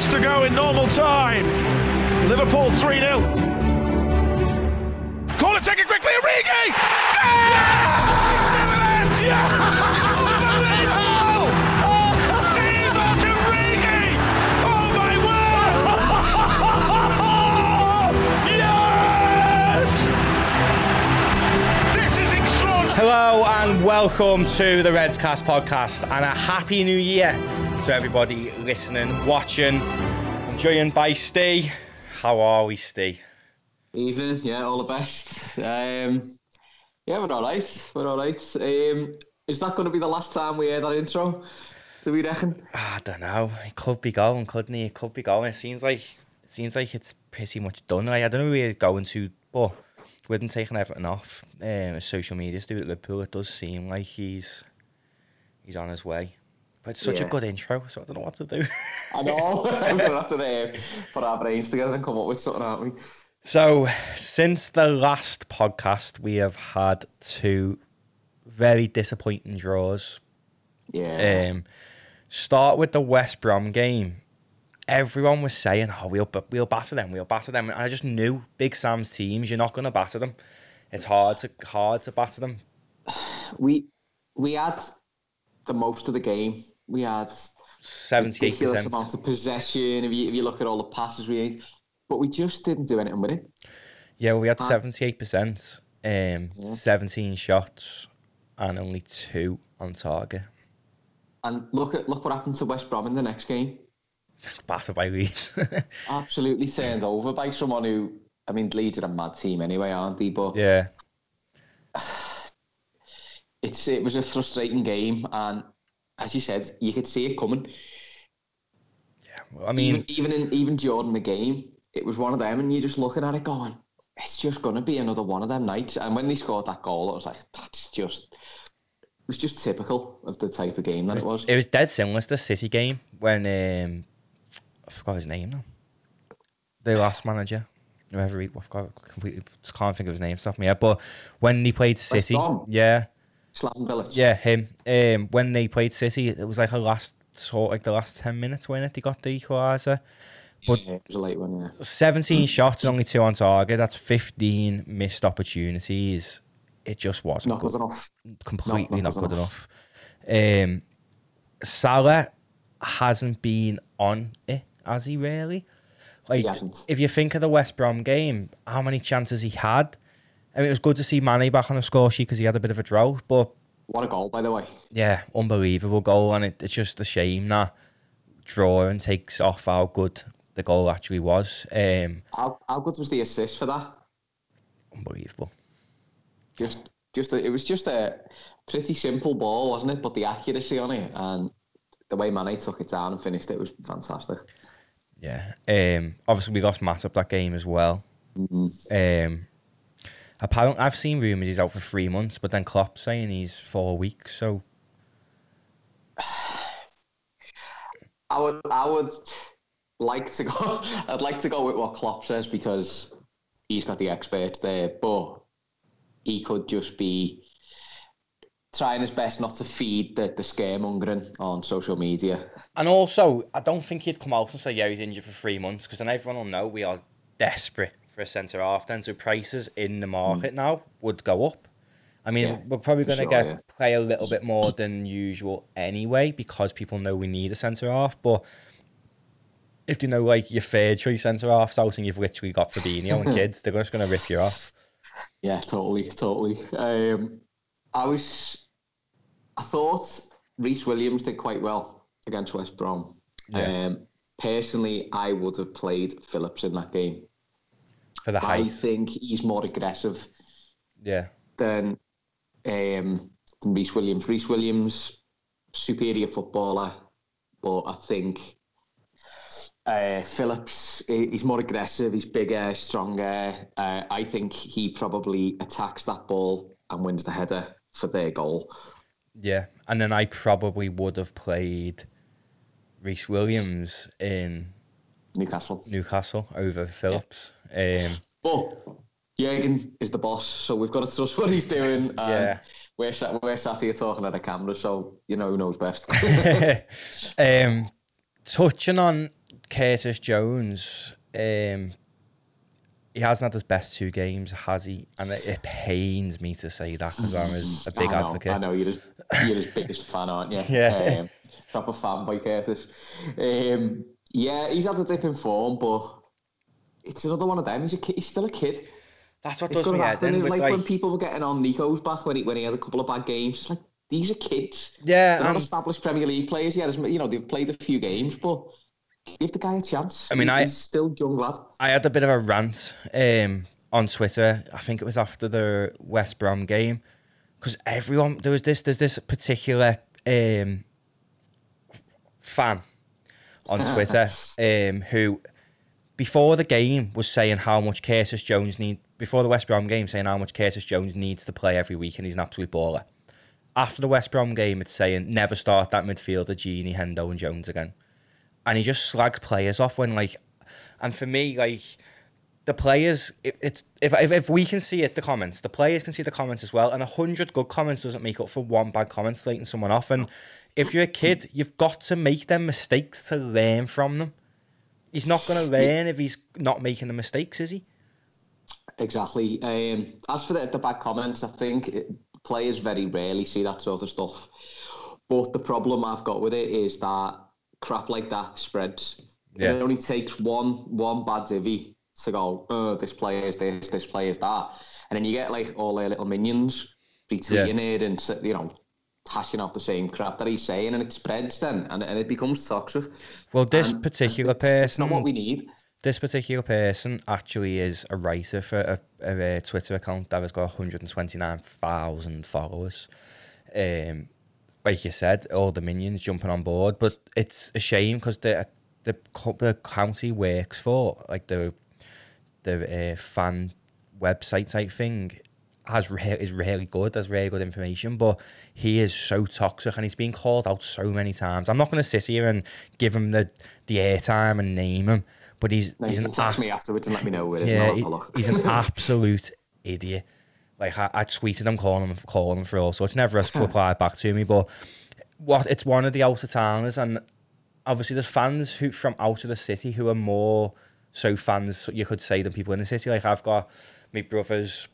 minutes to go in normal time. Liverpool 3 0. Corner taken quickly, Origi! Yeah! Yeah! My word! Yes! This is extraordinary! Hello and welcome to the Reds Cast podcast and a happy new year to everybody listening, watching. I'm joined by Steve. How are we, Steve? Evening, yeah, all the best. Um, yeah, we're all right. We're all right. Um, is that going to be the last time we hear that intro? Do we reckon? I don't know. It could be going, couldn't it? It could be going. It seems like it seems like it's pretty much done. Like, I don't know where you're going to, but with him taking everything off um, social media to do at Liverpool, it does seem like he's he's on his way. But it's such a good intro, so I don't know what to do. I know. We're going to have to uh, put our brains together and come up with something, aren't we? So, since the last podcast, we have had two very disappointing draws. Yeah. Um, start with the West Brom game. Everyone was saying, "Oh, we'll we'll batter them, we'll batter them." And I just knew Big Sam's teams. You're not going to batter them. It's hard to hard to batter them. we we had the most of the game. We had Seventy percent. amount of possession. If you, if you look at all the passes we made, but we just didn't do anything with it. Yeah, we had Huh? seventy eight percent. Um, seventeen shots and only two on target. And look at look what happened to West Brom in the next game. Batter by Leeds. Absolutely turned over by someone who. I mean, Leeds are a mad team anyway, aren't they? But yeah. it's it was a frustrating game, and as you said, you could see it coming. Well, I mean, even even in even during the game, it was one of them, and you're just looking at it going, "It's just going to be another one of them nights." And when they scored that goal, it was like, "That's just." It was just typical of the type of game that it was. It was dead similar to the City game when um, I forgot his name now. The last manager, whoever he, I forgot, completely can't think of his name. Stuff me head. But when he played City, yeah, Slaven Bilić. yeah, him. Um, when they played City, it was like a last sort like the last ten minutes when it they got the equaliser. But Yeah, it was a late one. Yeah. 17 shots, only two on target. That's 15 missed opportunities. It just wasn't Not good good enough. completely not not, good good enough. Um, Salah hasn't been on it, has he really? Like, hasn't. if you think of the West Brom game, how many chances he had? I mean, it was good to see Manny back on the score sheet because he had a bit of a drought, but What a goal, by the way. yeah, unbelievable goal, and it, it's just a shame that drawing takes off how good the goal actually was. Um, How, how good was the assist for that? unbelievable. Just, just a, it was just a pretty simple ball, wasn't it? But the accuracy on it and the way Manny took it down and finished it was fantastic. Yeah. Um, obviously, we lost Matip that game as well. Um, apparently, I've seen rumours he's out for three months, but then Klopp saying he's four weeks. So I would, I would like to go. I'd like to go with what Klopp says because he's got the experts there, but he could just be trying his best not to feed the, the scaremongering on social media. and also, I don't think he'd come out and say yeah he's injured for three months because then everyone will know we are desperate for a centre half. Then so prices in the market now would go up. I mean, Yeah, we're probably going to sure, get yeah. play a little bit more than usual anyway because people know we need a centre half. But if they know like your third choice centre half's out and you've literally got Fabinho and kids, they're just going to rip you off. Yeah, totally, totally. Um, I was, I thought Rhys Williams did quite well against West Brom. Yeah. Um, personally, I would have played Phillips in that game. For the I think he's more aggressive Yeah, than um, than Rhys Williams. Rhys Williams, superior footballer, but I think uh, Phillips, he- he's more aggressive, he's bigger, stronger. Uh, I think he probably attacks that ball and wins the header for their goal. yeah. And then I probably would have played Rhys Williams in Newcastle. Newcastle over Phillips. Um, But Jurgen is the boss, so we've got to trust what he's doing. And Yeah. we're, sat, we're sat here talking at a camera, so you know who knows best. um, touching on Curtis Jones, um, he hasn't had his best two games, has he? And it, it pains me to say that because I'm a big I know, advocate. I know you're his, you're his biggest fan, aren't you? Yeah. Um, proper fan by Curtis. Um, yeah, he's had a dip in form, but it's another one of them. He's a kid. He's still a kid. That's what It's does going me to head happen. in. Like, With, when people were getting on Nico's back when he when he had a couple of bad games. It's like these are kids. yeah, They're not established Premier League players yet. You know, they've played a few games, but give the guy a chance. I mean, He- I- he's still young lad. I had a bit of a rant um, on Twitter. I think it was after the West Brom game because everyone there was this there's this particular um, fan on Twitter um, who before the game was saying how much Curtis Jones need before the West Brom game saying how much Curtis Jones needs to play every week and he's an absolute baller. After the West Brom game, it's saying never start that midfielder Gini, Hendo, and Jones again. And he just slags players off when like, and for me like the players, it, if, if if we can see it, the comments, the players can see the comments as well. And a hundred good comments doesn't make up for one bad comment slating someone off. And if you're a kid, you've got to make them mistakes to learn from them. He's not going to learn if he's not making the mistakes, is he? Exactly. Um, as for the, the bad comments, I think it, players very rarely see that sort of stuff. But the problem I've got with it is that crap like that spreads. Yeah. It only takes one one bad divvy to go, oh, this player is this, this player is that. And then you get like all their little minions retweeting it and, you know, hashing out the same crap that he's saying and it spreads then and, and it becomes toxic. Well, this And particular it's, it's person, not what we need. this particular person actually is a writer for a, a, uh Twitter account that has got 129,000 followers. Um, like you said, all the minions jumping on board, but it's a shame because the the the county works for like the the uh, fan website type thing has re- is really good. Has really good information, but he is so toxic and he's been called out so many times. I'm not going to sit here and give him the the airtime and name him, but he's Now, he's an ab- me afterwards and let me know where yeah, and I'll he- have a look. he's an absolute idiot. Like I, I tweeted him calling him calling him for all sorts. Never replied back to me, but what it's one of the outer towners, and obviously there's fans who from out of the city who are more so fans you could say than people in the city. Like I've got my brother's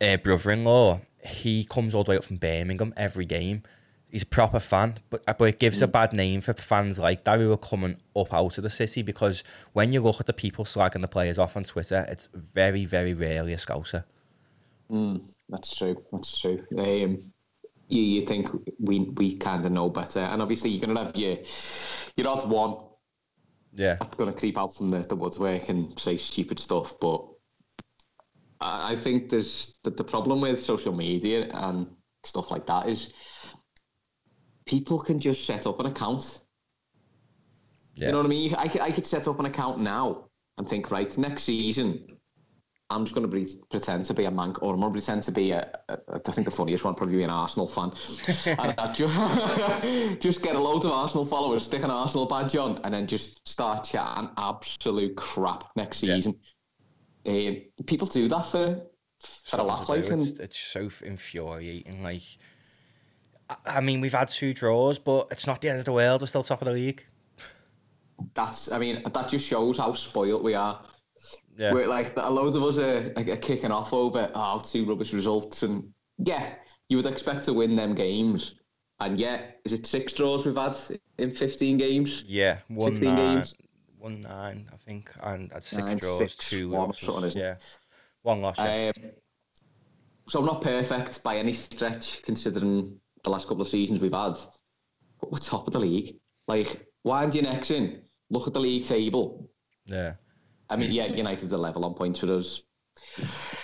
uh, brother-in-law. He comes all the way up from Birmingham every game. He's a proper fan, but but it gives a bad name for fans like that who are coming up out of the city because when you look at the people slagging the players off on Twitter, it's very very rarely a Scouser. That's true. That's true. Um, you you think we we kind of know better, and obviously you're gonna have your your odd one Yeah, gonna creep out from the, the woodwork and say stupid stuff, but I, think there's the, the problem with social media and stuff like that is people can just set up an account. yeah, You know what I mean? I, could- I could set up an account now and think, right, next season, I'm just going to be, pretend to be a man, or I'm going to pretend to be a, a, I think the funniest one probably be an Arsenal fan. and just, just get a load of Arsenal followers, stick an Arsenal badge on, and then just start chatting absolute crap next Yeah. Um, people do that for, for a laugh, like, and it's, it's so infuriating. Like, I, I mean, we've had two draws, but it's not the end of the world. We're still top of the league. that's, I mean, that just shows how spoilt we are. Yeah, Where like a load of us are, are kicking off over our oh two rubbish results and yeah you would expect to win them games and yet is it six draws we've had in 15 games yeah, one 16 nine, games. Nine, I think, and had six Nine, draws, six, two losses. yeah, one loss. um, so I'm not perfect by any stretch considering the last couple of seasons we've had but we're top of the league like wind your necks in look at the league table yeah. I mean yeah United's a level on points with us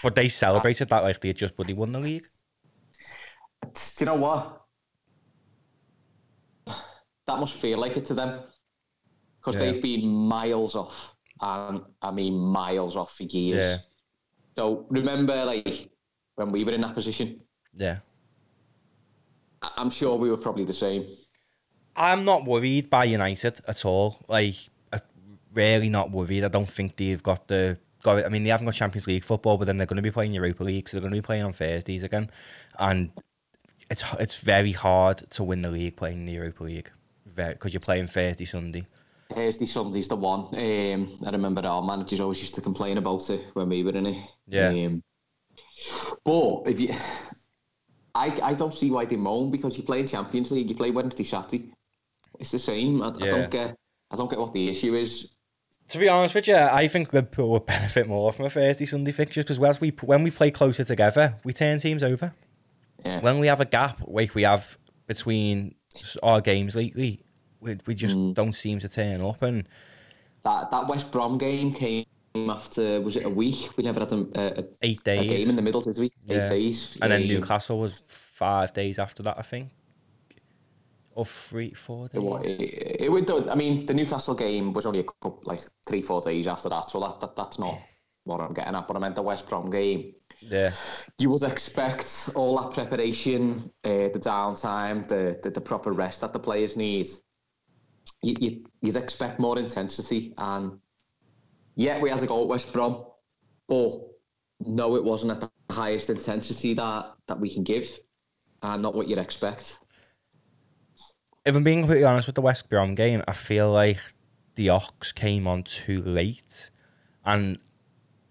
But they celebrated that like they had just bloody won the league. Do you know what? That must feel like it to them because Yeah. they've been miles off, and I mean miles off for years. Yeah. So remember, like when we were in that position, Yeah. I- I'm sure we were probably the same. I'm not worried by United at all. Like, uh, really not worried. I don't think they've got the. Got, I mean, they haven't got Champions League football, but then they're going to be playing Europa League, so they're going to be playing on Thursdays again, and it's it's very hard to win the league playing the Europa League, because you're playing Thursday, Sunday. Thursday, Sunday's the one. Um, I remember our managers always used to complain about it when we were in it. Yeah. Um, but if you, I, I don't see why they moan because you play in Champions League, you play Wednesday, Saturday. It's the same. I, I don't get. I don't get what the issue is. To be honest with you, I think Liverpool would benefit more from a Thursday Sunday fixture because as we when we play closer together, we turn teams over. Yeah. When we have a gap, like we have between our games lately, we, we just Mm. don't seem to turn up. And that that West Brom game came after was it a week? We never had a, a, eight a days, game in the middle, did we? Yeah. Eight days. and then Um, Newcastle was five days after that, I think, or three, four days. It, it, it would. I mean, the Newcastle game was only a couple, like three, four days after that, so that, that that's not what I'm getting at. But I meant the West Brom game. Yeah, You would expect all that preparation, uh, the downtime, the, the the proper rest that the players need. You, you, you'd expect more intensity, and yeah, we had a go at West Brom, but no, it wasn't at the highest intensity that that we can give, and not what you'd expect. if I'm being completely honest with the West Brom game, I feel like the Ox came on too late, and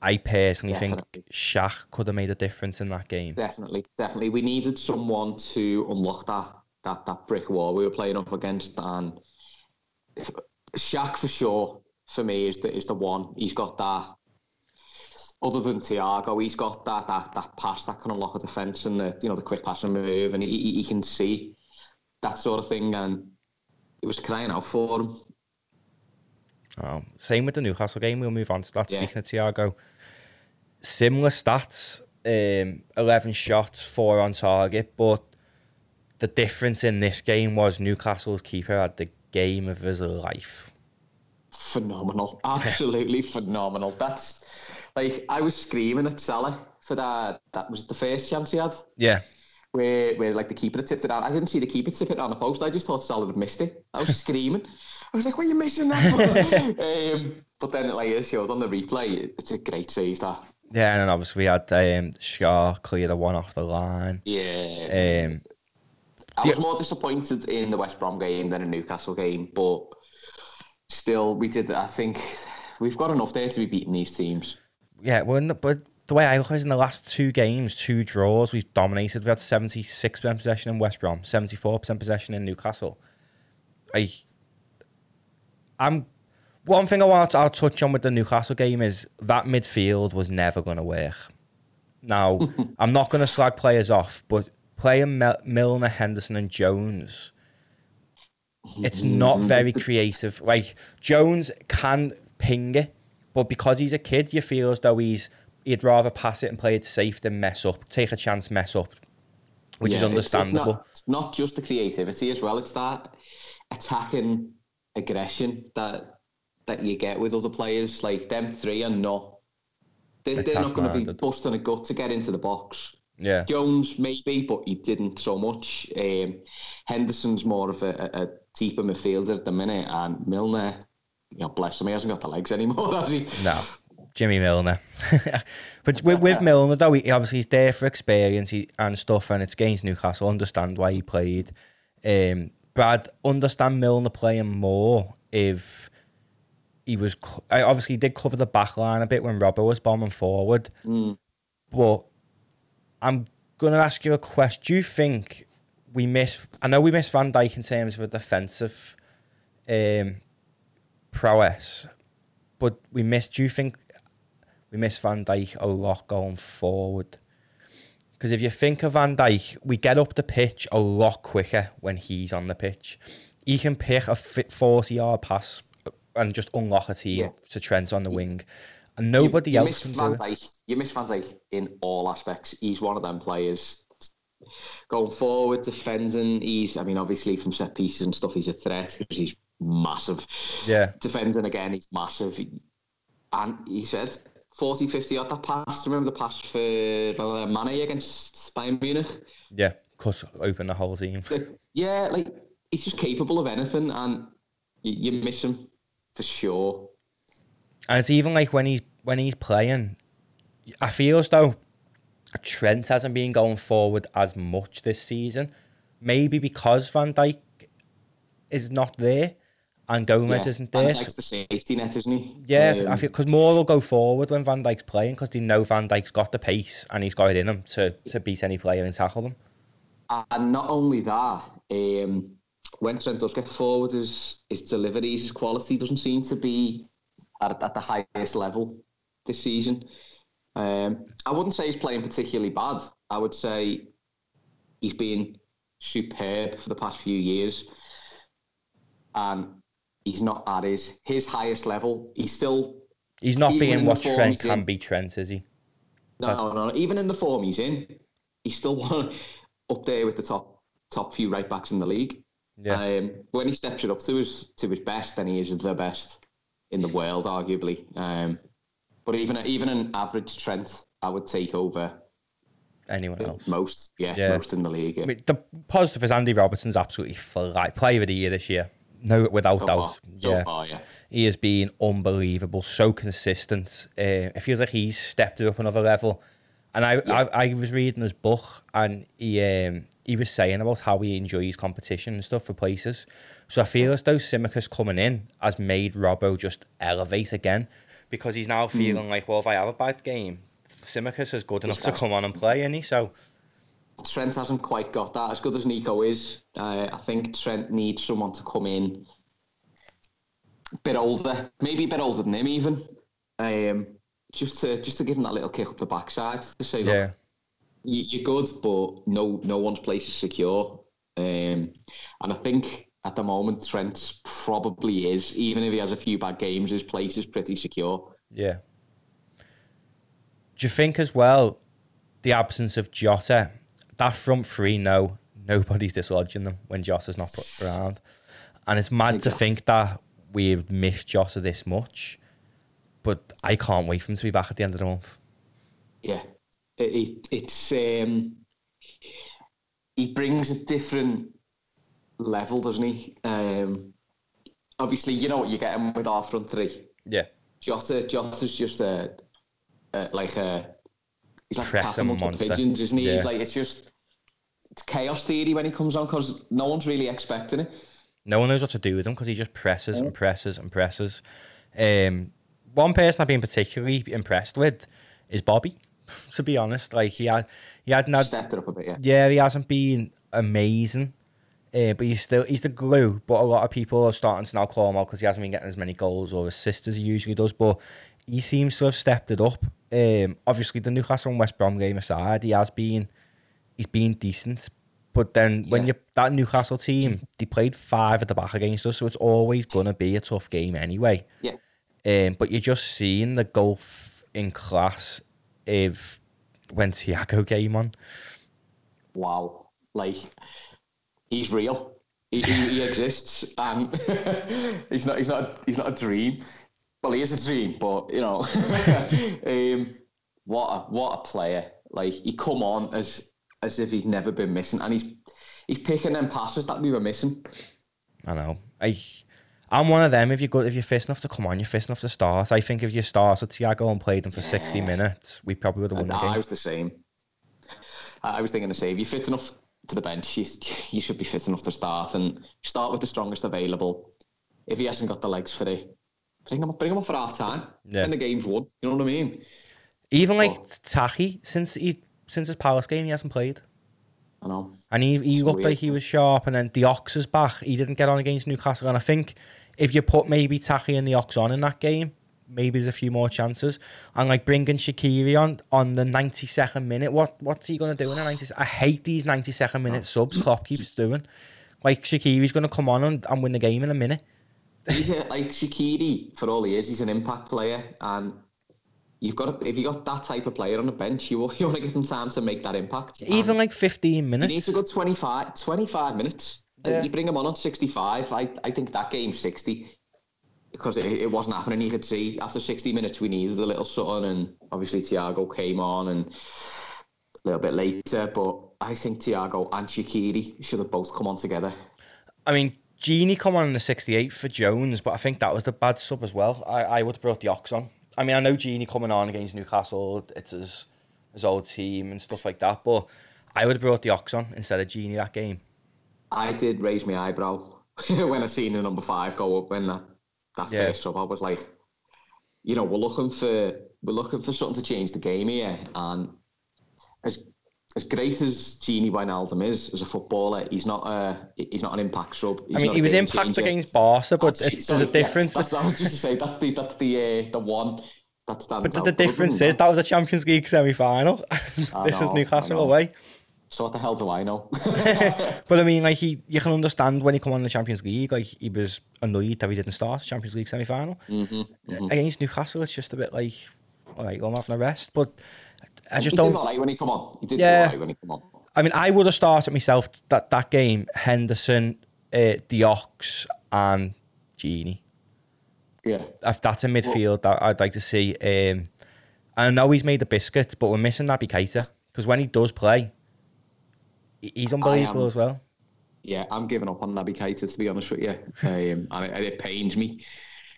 I personally Definitely. think Shaq could have made a difference in that game. Definitely, definitely. We needed someone to unlock that that that brick wall we were playing up against, and Shaq for sure for me is the is the one. He's got that. Other than Thiago, he's got that that that pass that can unlock a defence and the you know the quick pass and move, and he, he can see that sort of thing, and it was crying out for him. Oh, same with the Newcastle game. We'll move on to that. Yeah. Speaking of Thiago, similar stats: um, eleven shots, four on target. But the difference in this game was Newcastle's keeper had the game of his life. phenomenal, absolutely phenomenal. That's like I was screaming at Salah for that. That was the first chance he had. Yeah, where where like the keeper had tipped it out. I didn't see the keeper tip it on the post. I just thought Salah had missed it. I was screaming. I was like, "What are you missing that for?" um, but then it later showed on the replay. It's a great save that. yeah, and then obviously we had um, Shaw clear the one off the line. Yeah. Um, I was more disappointed in the West Brom game than a Newcastle game, but still, we did. I think we've got enough there to be beating these teams. yeah, well, in the, but the way I look at it, in the last two games, two draws, we've dominated. We had seventy six percent possession in West Brom, seventy four percent possession in Newcastle. I, I'm one thing I want to, I'll touch on with the Newcastle game is that midfield was never going to work. Now, I'm not going to slag players off, but playing Mil- Milner, Henderson, and Jones, it's not mm-hmm. very creative. Like Jones can ping it, but because he's a kid, you feel as though he's he'd rather pass it and play it safe than mess up, take a chance, mess up, which is Yeah, it's- understandable. It's not, it's not just the creativity as well. It's that attacking aggression that that you get with other players. Like them three are not. They, they're not going to be busting a gut to get into the box. Yeah, Jones maybe, but he didn't so much. Um, Henderson's more of a, a, deeper midfielder at the minute, and Milner, you know, bless him, he hasn't got the legs anymore, has he? no, Jimmy Milner. but with, with Milner though, he obviously he's there for experience he, and stuff, and it's against Newcastle. Understand why he played. Um, but I'd understand Milner playing more if he was. I obviously he did cover the back line a bit when Robbo was bombing forward. But I'm going to ask you a question. Do you think we miss? I know we miss Van Dijk in terms of a defensive um, prowess, but we miss. Do you think we miss Van Dijk a lot going forward? Because if you think of Van Dijk, we get up the pitch a lot quicker when he's on the pitch. He can pick a 40 yard pass and just unlock a team Yeah. to Trent on the wing. And nobody you, you else miss can Van. Dijk. You miss Van Dijk in all aspects. He's one of them players. Going forward, defending, he's, I mean, obviously from set pieces and stuff, he's a threat because he's massive. Yeah. Defending again, he's massive. And he said 40, 50 odd that pass. Remember the pass for uh, Mane against Bayern Munich? Yeah, cut open the whole team. Yeah, like he's just capable of anything, and you, you miss him for sure. And it's even like when he's when he's playing, I feel as though Trent hasn't been going forward as much this season. Maybe because Van Dijk is not there, and Gomez yeah. isn't there. Van. Dijk's the safety net, isn't he? Yeah, I Um, feel because more will go forward when Van Dijk's playing because they know Van Dijk's got the pace and he's got it in him to, to beat any player and tackle them. And not only that, um, when Trent does get forward, his, his deliveries, his quality doesn't seem to be at, at the highest level this season. Um, I wouldn't say he's playing particularly bad. I would say he's been superb for the past few years. And he's not at his, his highest level. He's still He's not being what Trent can in. be, Trent, is he? No, no, no. Even in the form he's in, he's still one up there with the top top few right backs in the league. Yeah. Um, when he steps it up to his to his best, then he is the best in the world, arguably. Um, but even even an average Trent, I would take over Anyone else? most. Yeah, Yeah. most in the league. I mean, the positive is Andy Robertson's absolutely fly. Player of the year this year. No, without so doubt. so yeah. far, yeah. He has been unbelievable, so consistent. Uh, it feels like he's stepped it up another level. And I, I, I was reading his book, and he um, he was saying about how he enjoys competition and stuff for places. So I feel as though Tsimikas coming in has made Robbo just elevate again, because he's now feeling like, well, if I have a bad game, Tsimikas is good enough to come on and play, and he? So Trent hasn't quite got that. As good as Nico is, uh, I think Trent needs someone to come in a bit older, maybe a bit older than him even, um, just to just to give him that little kick up the backside to say, yeah, you, you're good, but no no one's place is secure. Um, and I think at the moment Trent probably is, even if he has a few bad games, his place is pretty secure. Yeah. Do you think as well the absence of Jota, that front three, no, nobody's dislodging them when Jota's not put around, and it's mad to think that we've missed Jota this much, but I can't wait for him to be back at the end of the month. Yeah, it, it it's um, he brings a different level, doesn't he? Um, obviously, you know what you get him with our front three. Yeah, Jota, Jota's just a, a like a he's like a cat Pressing amongst the monster. pigeons, isn't he? He's like it's just it's chaos theory when he comes on because no one's really expecting it. no one knows what to do with him because he just presses and presses and presses. Um, one person I've been particularly impressed with is Bobby. To be honest, like he had, he hadn't had Stepped it up a bit, yeah. yeah, he hasn't been amazing, uh, but he's still he's the glue. But a lot of people are starting to now call him out because he hasn't been getting as many goals or assists as he usually does. But he seems to have stepped it up. Um, obviously, the Newcastle and West Brom game aside, he has been he's been decent. But then when Yeah. you that Newcastle team, they played five at the back against us, so it's always gonna be a tough game anyway. Yeah. Um, but you're just seeing the gulf in class of when Thiago came on. Wow. Like he's real. He, he, he exists and he's not he's not he's not a dream. Well he is a dream, but you know um, what a what a player. Like he come on as as if he'd never been missing and he's he's picking them passes that we were missing. I know. I I'm one of them. If you're if you're fit enough to come on, you're fit enough to start. I think if you started Thiago and played him for 60 minutes, we probably would have won the game. I was the same. I was thinking the same. If You're fit enough to the bench. You, you should be fit enough to start and start with the strongest available. If he hasn't got the legs for it, bring him up. Bring him up for half time. Yeah. And the game's won. You know what I mean? Even like Well- Taki, since he since his Palace game, he hasn't played, I know. and he he looked weird. like he was sharp. And then the Ox is back. He didn't get on against Newcastle, and I think if you put maybe Taki and the Ox on in that game, maybe there's a few more chances. And like bringing Shaqiri on on the 92nd minute, what what's he gonna do in the 90? I hate these 92nd minute subs. Klopp keeps doing. Like Shaqiri's gonna come on and, and win the game in a minute. He's a, like Shaqiri for all he is. He's an impact player, and you've got to, if you got that type of player on the bench, you you want to give him time to make that impact. Even And like 15 he minutes. needs a good 25, 25 minutes. Yeah. You bring him on at 65. I, I think that game's 60 because it, it wasn't happening. You could see after 60 minutes we needed a little something, and obviously Thiago came on and a little bit later. But I think Thiago and Shaqiri should have both come on together. I mean, Gini come on in the 68 for Jones, but I think that was the bad sub as well. I, I would have brought the Ox on. I mean, I know Gini coming on against Newcastle, it's his, his old team and stuff like that, but I would have brought the Ox on instead of Gini that game. I did raise my eyebrow when I seen the number five go up in that that Yeah. first sub. I was like, you know, we're looking for we're looking for something to change the game here, and as as great as Gini Wijnaldum is as a footballer, he's not a he's not an impact sub. He's I mean, he was impact changer. against Barca, but That's- it's, there's a sorry, yeah, difference. that's, I was just to say that's the that's the uh, the one that stands but the, the difference is that was a Champions League semi-final. This is know, I Newcastle away. So what the hell do I know? But I mean, like he, you can understand when he come on the Champions League, like he was annoyed that he didn't start the Champions League semi-final Mm-hmm, against Newcastle. It's just a bit like, all right, I'm having a rest. But I just he don't. did all right when he come on. He did Yeah. all right when he come on. I mean, I would have started myself that that game. Henderson, uh, Diox, and Gini. Yeah. If that's a midfield that I'd like to see. Um, I know he's made the biscuits, but we're missing Naby Keita because when he does play, he's unbelievable am- as well. Yeah, I'm giving up on Naby Keita to be honest with you, um, and it, it pains me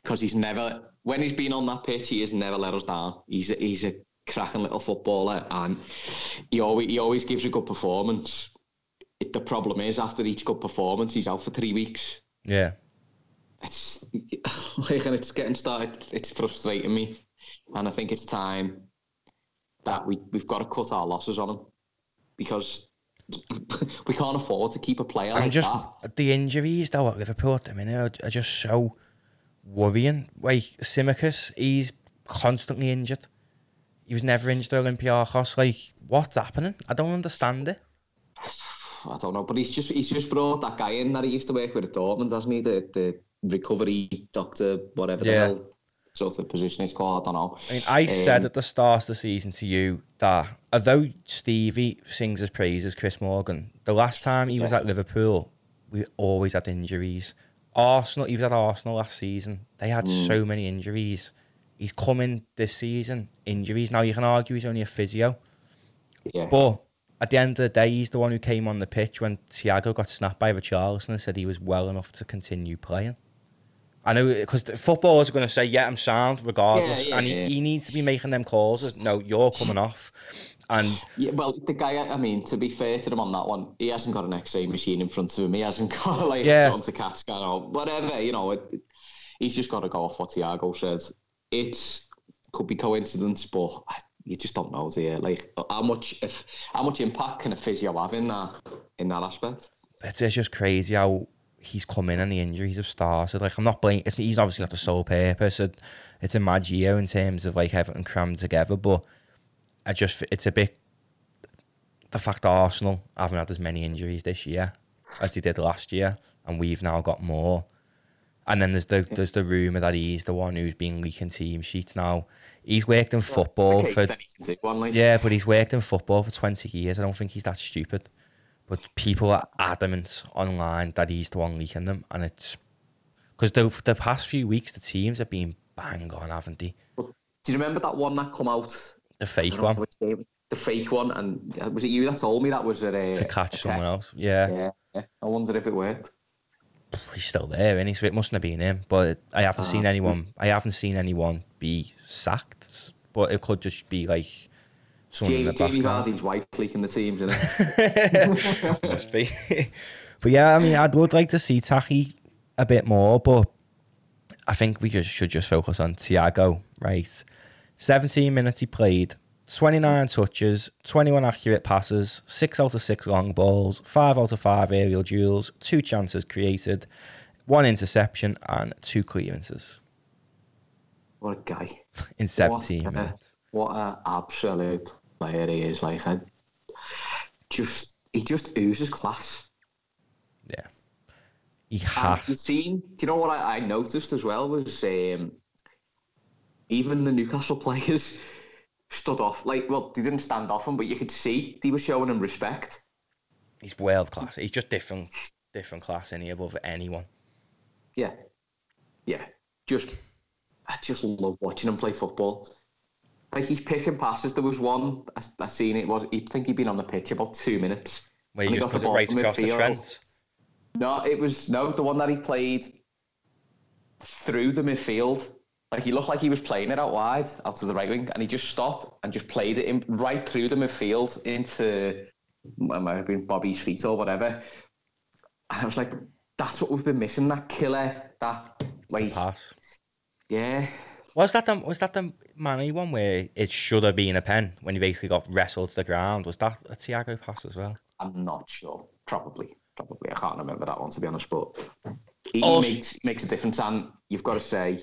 because he's never, when he's been on that pitch, he has never let us down. He's a, he's a cracking little footballer, and he always he always gives a good performance. It, the problem is after each good performance, he's out for three weeks. Yeah. It's like, and it's getting started. It's frustrating me, and I think it's time that we we've got to cut our losses on him because we can't afford to keep a player I'm like just that. the injuries though at Liverpool at the minute are, are just so worrying. Like Tsimikas, he's constantly injured. He was never injured at Olympiacos. Like, what's happening? I don't understand it. I don't know, but he's just he's just brought that guy in that he used to work with at Dortmund, hasn't he? The the recovery doctor, whatever Yeah. the hell sort of position it's called. I don't know. I mean, I said Um, at the start of the season to you that although Stevie sings his praises, Chris Morgan, the last time he was Yeah. at Liverpool, we always had injuries. Arsenal, he was at Arsenal last season. They had Mm. so many injuries. He's coming this season, injuries. Now you can argue he's only a physio, Yeah, but at the end of the day, he's the one who came on the pitch when Thiago got snapped by Richarlison and said he was well enough to continue playing. I know because footballers are going to say, "Yeah, I'm sound," regardless, Yeah, yeah, and he, yeah. he needs to be making them calls. As, no, you're coming off, and yeah. Well, the guy. I mean, to be fair to him on that one, he hasn't got an X-ray machine in front of him. He hasn't got like Yeah. something to catch scan or whatever. You know, it, he's just got to go off what Thiago says. It could be coincidence, but you just don't know, do you? Like how much if how much impact can a physio have in that in that aspect? it's, it's just crazy how he's come in and the injuries have started. Like I'm not blaming. It's, he's obviously not the sole purpose. It, it's a mad year in terms of like everything crammed together, but I just it's a bit the fact that Arsenal haven't had as many injuries this year as they did last year, and we've now got more. And then there's the there's the rumor that he's the one who's been leaking team sheets now. He's worked in football the for case that he can take one, like. yeah, but he's worked in football for 20 years. I don't think he's that stupid. But people are adamant online that he's the one leaking them. And it's because the, the past few weeks, the teams have been bang on, haven't they? Do you remember that one that come out? The fake one The fake one, and uh, was it you that told me that was a, uh, to catch a someone test? else. Yeah, Yeah, yeah. I wonder if it worked. he's still there, and so it mustn't have been him. But I haven't seen Ah. anyone. I haven't seen anyone be sacked. But it could just be like someone in the Jamie. Vardy's wife leaking the teams, isn't it? Must be. but yeah, I mean, I would like to see Taki a bit more, but I think we just should just focus on Thiago, right? 17 minutes he played, 29 touches, 21 accurate passes, 6 out of 6 long balls, 5 out of 5 aerial duels, 2 chances created, 1 interception, and 2 clearances what a guy. in 17 what, a- minutes. What an absolute player he is. Like, I just he just oozes class. Yeah. He And has. the scene, do you know what I, I noticed as well was um, even the Newcastle players stood off. Like, well, they didn't stand off him, but you could see they were showing him respect. He's world class. He's just different, different class any above anyone. Yeah, yeah. Just, I just love watching him play football. Like he's picking passes. There was one I, I seen it was. I think he'd been on the pitch about two minutes. Where he got the it right ball from across the. Trent. No, it was no the one that he played through the midfield. Like he looked like he was playing it out wide, out to the right wing, and he just stopped and just played it in, right through the midfield into it might have been Bobby's feet or whatever. And I was like, that's what we've been missing. That killer, that like, Pass. yeah, Was that the was that the Manny one where it should have been a pen when he basically got wrestled to the ground? Was that a Thiago pass as well? I'm not sure. Probably, probably. I can't remember that one to be honest, but he, makes makes a difference, and you've got to say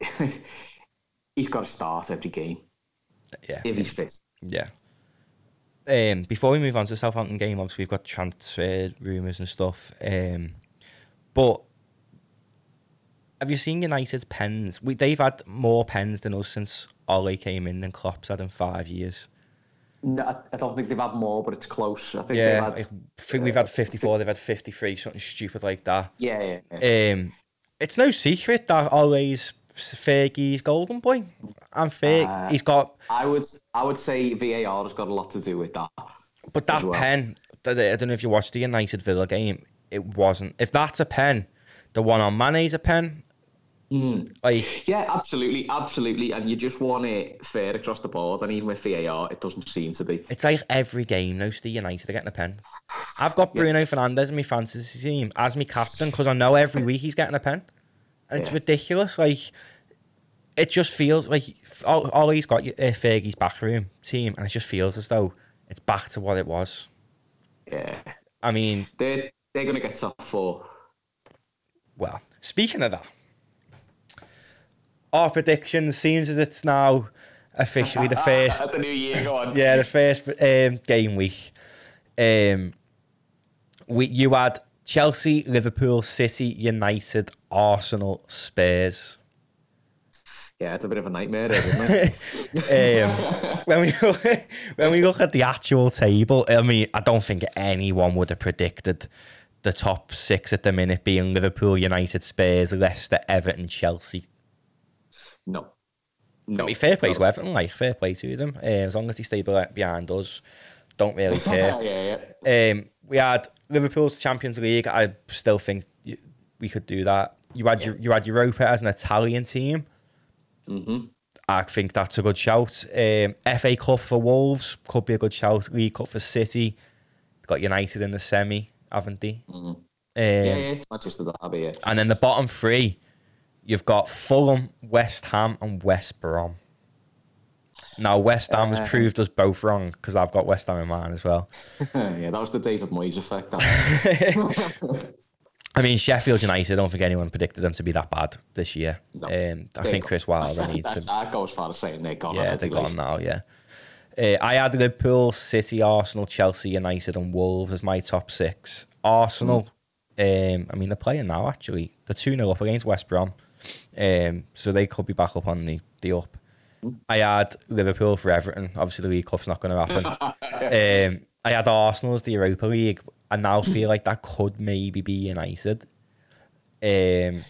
he's got to start every game Yeah. if he's fit. Yeah. Um, before we move on to the Southampton game, obviously we've got transfer rumours and stuff. Um, but have you seen United's pens? We, they've had more pens than us since Ole came in than Klopp's had in five years. No, I- I don't think they've had more, but it's close. I think Yeah, they've had. think we've had 54, they've had 53, something stupid like that. Yeah, yeah, yeah. Um, it's no secret that Ole's Fergie's golden boy. And Ferg, Uh, he's got I would, I would say VAR has got a lot to do with that. But that well. pen, I don't know if you watched the United Villa game. It wasn't. If that's a pen, the one on Mane's a pen. Like Yeah, absolutely, absolutely. And you just want it fair across the board, and even with VAR, it doesn't seem to be. it's like every game now. The United are getting a pen. I've got Bruno Fernandes in my fantasy team as my captain because I know every week he's getting a pen, and it's ridiculous. Like it just feels like all, all he's got uh, Fergie's backroom team, and it just feels as though it's back to what it was. Yeah, I mean, they're they're gonna get top four. Well, speaking of that, our prediction seems as it's now officially the first, the new year, go on. yeah, the first um, game week. Um, we you had Chelsea, Liverpool, City, United, Arsenal, Spurs. Yeah, it's a bit of a nightmare, there, isn't it? Um, when we look, when we look at the actual table, I mean, I don't think anyone would have predicted the top six at the minute being Liverpool, United, Spurs, Leicester, Everton, Chelsea. No. I No. mean, fair play to. Everton, like fair play to them. Uh, as long as they stay behind us, don't really care. yeah, yeah. um, we had Liverpool's Champions League. I still think we could do that. You had Eu- you had Europa as an Italian team. Mm-hmm. I think that's a good shout. Um, FA Cup for Wolves could be a good shout. League Cup for City. Got United in the semi, haven't they? Um, Yeah, yeah, it's the derby, yeah. And then the bottom three, you've got Fulham, West Ham, and West Brom. Now West Ham has Uh, proved us both wrong because I've got West Ham in mine as well. yeah, that was the David Moyes effect. I mean, Sheffield United. I don't think anyone predicted them to be that bad this year. No. Um, I think got- Chris Wilder needs to. that goes far as saying they're gone. Yeah, aren't they they? got on now. Yeah. Uh, I had Liverpool, City, Arsenal, Chelsea, United, and Wolves as my top six. Arsenal. Um, I mean, they're playing now. Actually, they're two 0 up against West Brom. Um, so they could be back up on the the up. I had Liverpool for Everton. Obviously, the League Cup's not going to happen. um, I had Arsenal as the Europa League. I now feel like that could maybe be United. Um,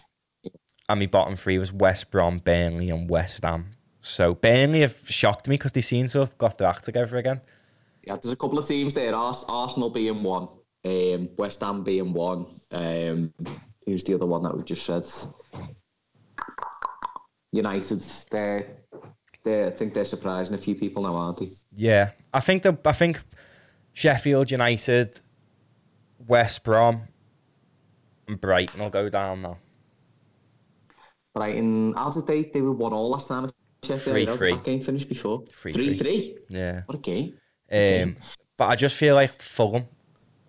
and my bottom three was West Brom, Burnley, and West Ham. So Burnley have shocked me because they seem to have got their act together again. Yeah, there's a couple of teams there. Ars- Arsenal being one, um, West Ham being one. Um, who's the other one that we just said? United. They're, they I think they're surprising a few people now, aren't they? Yeah, I think the I think Sheffield United, West Brom, and Brighton will go down now. Brighton. How did they? They were one all last time. Sheffield. 3-3. That game finished before. Three, three, three. three. Yeah. What a game! Um, but I just feel like Fulham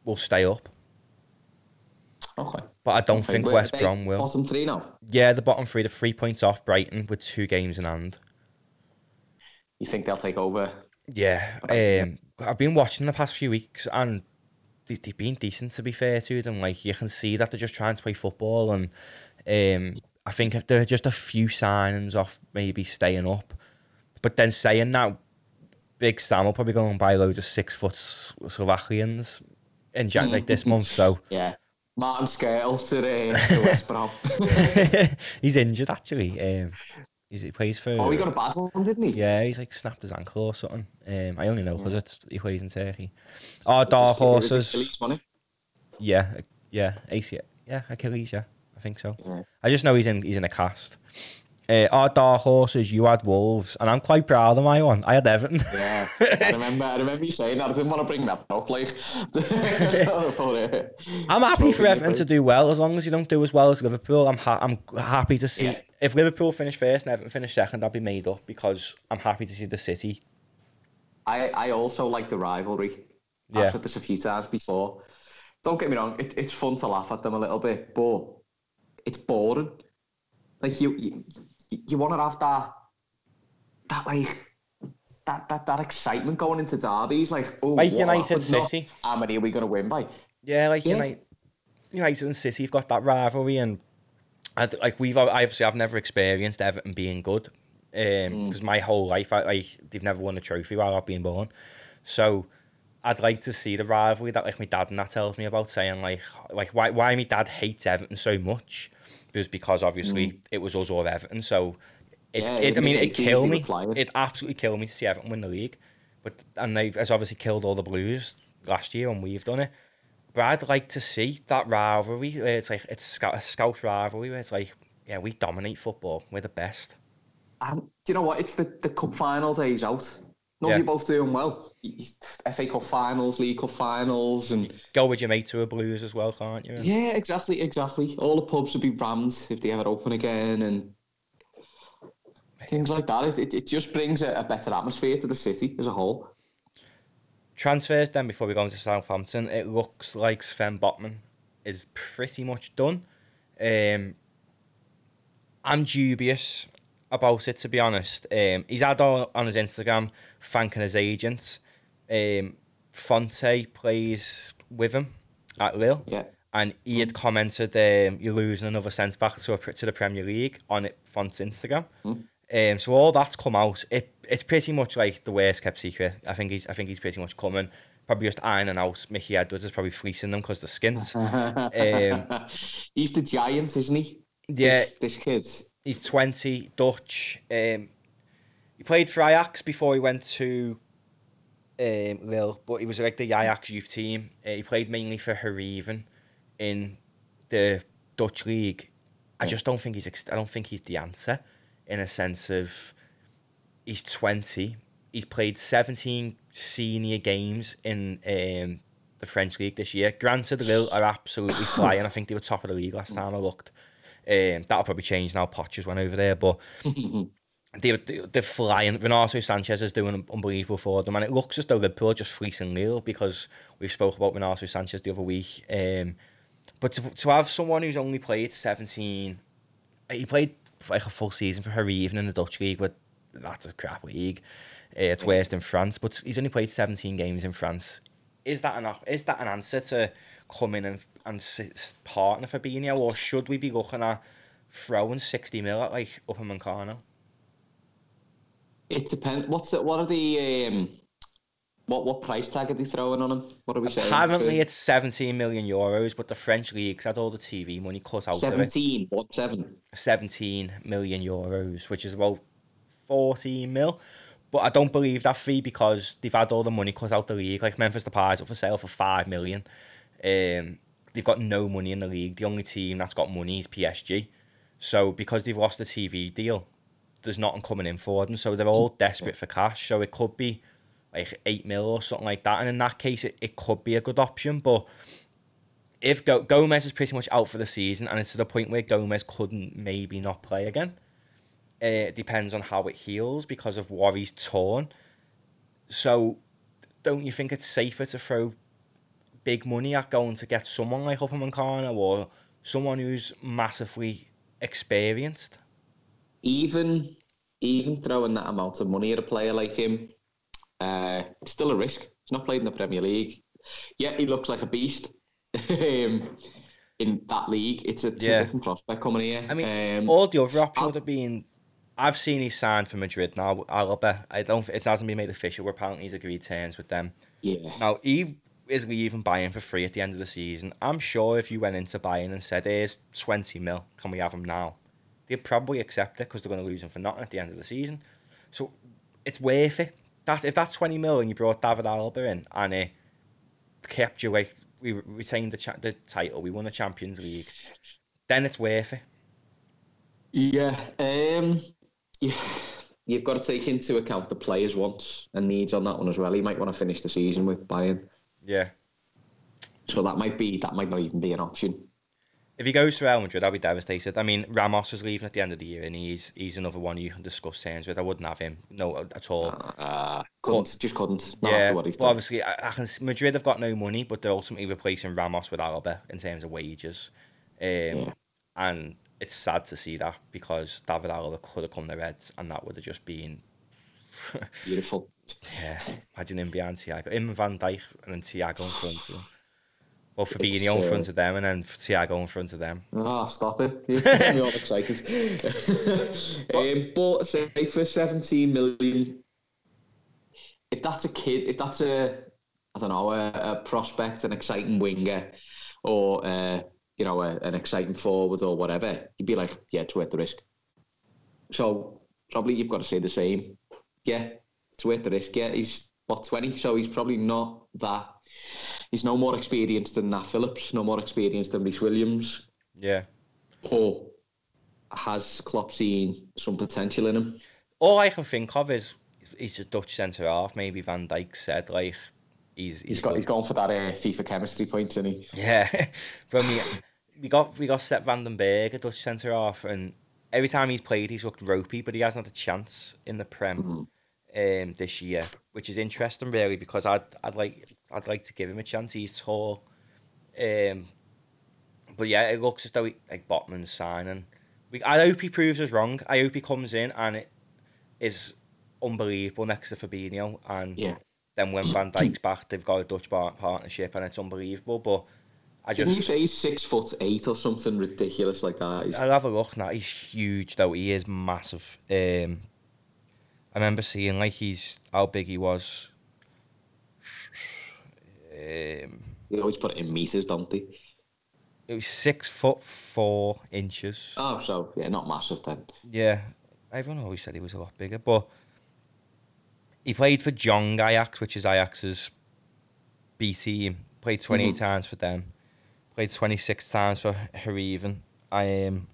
will stay up, Okay. But I don't think where- West Brom will. Bottom three now. Yeah, the bottom three, the three points off Brighton with two games in hand. You think they'll take over? Yeah, um, I've been watching the past few weeks and they, they've been decent to be fair to them. Like you can see that they're just trying to play football, and um, I think if there are just a few signs off maybe staying up. But then saying that, Big Sam will probably go and buy loads of six foot Slovakians in Jan- like this month. So Yeah. Martin Škrtel to, uh, to West Brom. he's injured actually. Um, he's, he plays for. oh, he got a bad one, didn't he? Yeah, he's like snapped his ankle or something. Um, I only know because it's he plays in Turkey. Our dark horses. Yeah, yeah, AC, yeah, Achilles, yeah, I think so. Yeah. I just know he's in he's in a cast. Uh, our dark horses, you had Wolves, and I'm quite proud of my one. I had Everton. Yeah, I remember. I remember you saying that. I didn't want to bring that up. Like, uh, I'm happy for Everton to do well as long as you don't do as well as Liverpool. I'm ha- I'm happy to see Yeah. if Liverpool finish first and Everton finish second, I'll be made up because I'm happy to see the City. I, I also like the rivalry. Yeah. I've said this a few times before. Don't get me wrong, it, it's fun to laugh at them a little bit, but it's boring. Like you, you, you want to have that, that like, that, that, that excitement going into derbies. Like, oh, Like United? Not City. How many are we going to win by? Yeah, like Yeah. United, United and City have got that rivalry, and I, like we've obviously I've never experienced Everton being good, um, mm. because my whole life I like they've never won a trophy while I've been born, so I'd like to see the rivalry that like my dad and that tells me about, saying like like why why my dad hates Everton so much, was because obviously mm. it was us or Everton, so. It, Yeah, it, I mean, it killed me. It absolutely killed me to see Everton win the league, but and they've has obviously killed all the Blues last year, and we've done it. But I'd like to see that rivalry where it's like it's a scout rivalry where it's like, yeah, we dominate football. We're the best. And do you know what? It's the, the cup final days out. No, Yeah. you're both doing well. FA Cup finals, League Cup finals, and Go with your mate to a Blues as well, can't you? Yeah, exactly, exactly. All the pubs would be rammed if they ever open again, and things like that. It, it, it just brings a, a better atmosphere to the city as a whole. Transfers then before we go into Southampton, it looks like Sven Botman is pretty much done. Um, I'm dubious about it to be honest. Um, he's had on, on his Instagram thanking his agents. Um, Fonte plays with him at Lille. Yeah. and he had commented, um, "You're losing another centre back to a, to the Premier League" on it Fonte's Instagram. Um, so all that's come out. It it's pretty much like the worst kept secret. I think he's I think he's pretty much coming. Probably just ironing out. Mickey Edwards is probably fleecing them because the skins. um, He's the giant, isn't he? yeah, This, this kid. He's twenty, Dutch. Um, he played for Ajax before he went to um, Lille, but he was like the Ajax youth team. Uh, he played mainly for Heerenveen in the Dutch league. I just don't think he's. ex- I don't think he's the answer, in a sense of he's twenty. He's played seventeen senior games in um, the French league this year. Granted, Lille are absolutely flying. I think they were top of the league last time I looked. Um, that'll probably change now. Potchers went over there, but they're, they're flying. Renato Sanches is doing unbelievable for them, and it looks as though Liverpool are just fleecing Lille because we've spoke about Renato Sanches the other week. Um, but to, to have someone who's only played 17, he played like a full season for Heerenveen in the Dutch league, but that's a crap league. Uh, it's worse than France, but he's only played 17 games in France. Is that enough? Is that an answer to come in and and sit, partner for Fabinho, or should we be looking at throwing 60 mil at like Upamecano? It depends. What's the, what are the um, what what price tag are they throwing on him? What are we saying? Apparently, it's 17 million euros, but the French leagues had all the TV money cut out of it. seventeen. What seven? 17 million euros, which is about 14 mil. But I don't believe that fee because they've had all the money cut out the league. Like Memphis Depay's up for sale for 5 million. Um, they've got no money in the league. The only team that's got money is PSG. So because they've lost the TV deal, there's nothing coming in for them. So they're all desperate for cash. So it could be like 8 mil or something like that. And in that case, it, it could be a good option. But if Go- Gomez is pretty much out for the season and it's to the point where Gomez couldn't maybe not play again, uh, it depends on how it heals because of what he's torn. So, don't you think it's safer to throw big money at going to get someone like Upamecano or someone who's massively experienced? Even even throwing that amount of money at a player like him, uh, it's still a risk. He's not played in the Premier League. Yeah, he looks like a beast. um, in that league, it's a, it's Yeah. a different prospect coming here. I mean, um, all the other options would have been. I've seen he's signed for Madrid now. Alaba. I don't. It hasn't been made official. Where apparently he's agreed terms with them. yeah, Now, he is leaving Bayern for free at the end of the season. I'm sure if you went into Bayern and said, here's 20 mil, can we have him now? They'd probably accept it because they're going to lose him for nothing at the end of the season. So it's worth it. That If that's 20 mil and you brought David Alaba in and it kept you like, we retained the, cha- the title, we won the Champions League, then it's worth it. Yeah, um, yeah, you've got to take into account the players' wants and needs on that one as well. He might want to finish the season with Bayern, Yeah. so that might be that might not even be an option. If he goes to Real Madrid, I'll be devastated. I mean, Ramos is leaving at the end of the year, and he's he's another one you can discuss terms with. I wouldn't have him, no, at all. Uh, couldn't, just couldn't. Not yeah, after what he's well, done. obviously, I, I, can, Madrid have got no money, but they're ultimately replacing Ramos with Alaba in terms of wages. Um, And it's sad to see that because David Alaba could have come to Reds, and that would have just been, Beautiful. Yeah, imagine him behind Thiago. Him and Van Dijk, and then Thiago in front of them. Well, Fabinho in uh, front of them, and then Thiago in front of them. Ah, stop it. You're all excited. um, but say for 17 million, if that's a kid, if that's a, I don't know, a, a prospect, an exciting winger, or, uh, you know, a, an exciting forward or whatever, you'd be like, yeah, it's worth the risk. So probably you've got to say the same. Yeah, it's worth the risk. Yeah, he's, what, 20? So he's probably not that. He's no more experienced than Nat Phillips, no more experienced than Rhys Williams. Yeah. Or has Klopp seen some potential in him? All I can think of is he's a Dutch centre half. Maybe Van Dijk said like he's He's got good. he's gone for that uh, FIFA chemistry point, isn't he? Yeah, from me, we got we got Sepp van den Berg, a Dutch centre half, and every time he's played, he's looked ropey, but he hasn't had a chance in the Prem um, this year, which is interesting, really, because I'd I'd like I'd like to give him a chance. He's tall, um, but yeah, it looks as though he, like Botman's signing. We, I hope he proves us wrong. I hope he comes in and it is unbelievable next to Fabinho, and Yeah. then when Van Dijk's back, they've got a Dutch bar- partnership, and it's unbelievable. But I Didn't you just say he's six foot eight or something ridiculous like that? He's, I'll have a look now. He's huge though. He is massive. Um, I remember seeing like he's how big he was. Um, they always put it in meters, don't they? it was six foot four inches. Oh, so yeah, not massive then. Yeah, everyone always said he was a lot bigger, but he played for Jong Ajax, which is Ajax's B team. Played 28 Mhm. times for them. Played 26 times for Heerenveen. I um,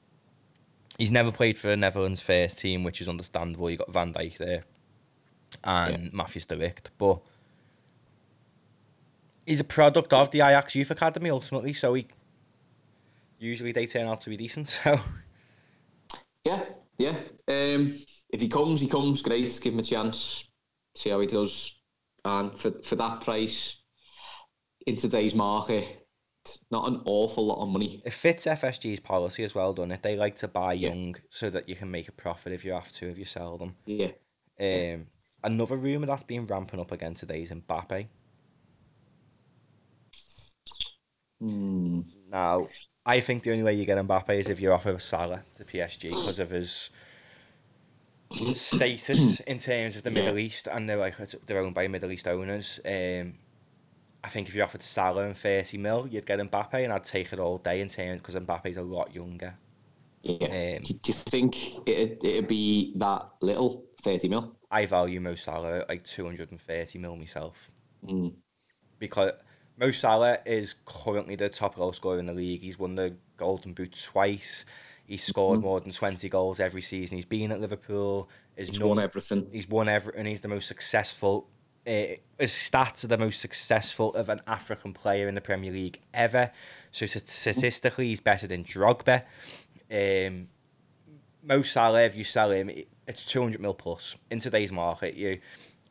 he's never played for the Netherlands first team, which is understandable. You got Van Dijk there and Matthews de Ligt, but he's a product of the Ajax Youth Academy ultimately. So he usually they turn out to be decent. So. Yeah, yeah. Um, if he comes, he comes. Great, give him a chance. See how he does. And for for that price, in today's market, not an awful lot of money. It fits FSG's policy as well, doesn't it? They like to buy Yeah. young so that you can make a profit if you have to, if you sell them. Yeah. Um, another rumour that's been ramping up again today is Mbappe. Hmm. Now, I think the only way you get Mbappe is if you offer Salah to PSG because of his status in terms of the Yeah. Middle East, and they're like they're owned by Middle East owners. Um, I think if you offered Salah and thirty mil, you'd get Mbappe, and I'd take it all day in terms because Mbappe's a lot younger. Yeah. Um, do, you think it'd, it'd be that little? 30 mil? I value Mo Salah at like 230 mil myself Mm. because Mo Salah is currently the top goal scorer in the league. He's won the Golden Boot twice. He's scored more than 20 goals every season. He's been at Liverpool. His He's num- won everything. He's won everything. He's the most successful. Uh, his stats are the most successful of an African player in the Premier League ever. So statistically, he's better than Drogba. Um, Mo Salah, if you sell him, it's 200 mil plus in today's market. You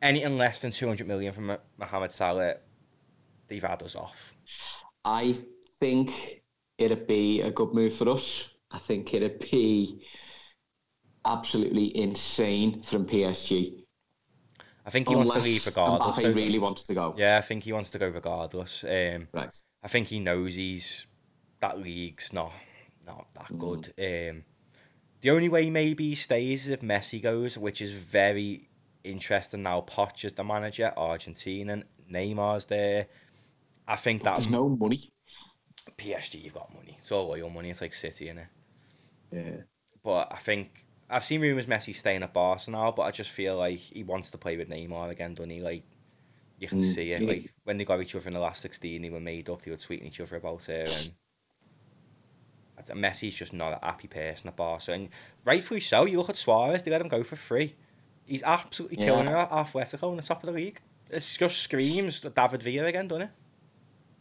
anything less than 200 million from Mo- Mohamed Salah, they've had us off. I think it'd be a good move for us. I think it'd be absolutely insane from PSG. I think he wants to Unless leave regardless. Mbappe really wants to go. Yeah, I think he wants to go regardless. Um, Right. I think he knows he's that league's not not that good. Um, the only way maybe he stays is if Messi goes, which is very interesting now. Poch is the manager, Argentina, Neymar's there. I think that There's no money. PSG, you've got money. It's all your money. It's like City, innit? Yeah. But I think I've seen rumours Messi staying at Barca now, but I just feel like he wants to play with Neymar again, doesn't he? Like you can Mm, see it. Like when they got each other in the last sixteen, they were made up. They were tweeting each other about it, and Messi's just not a happy person at Barca, and rightfully so. You look at Suarez; they let him go for free. He's absolutely Yeah. killing it at Atletico on the top of the league. It just screams David Villa again, doesn't it?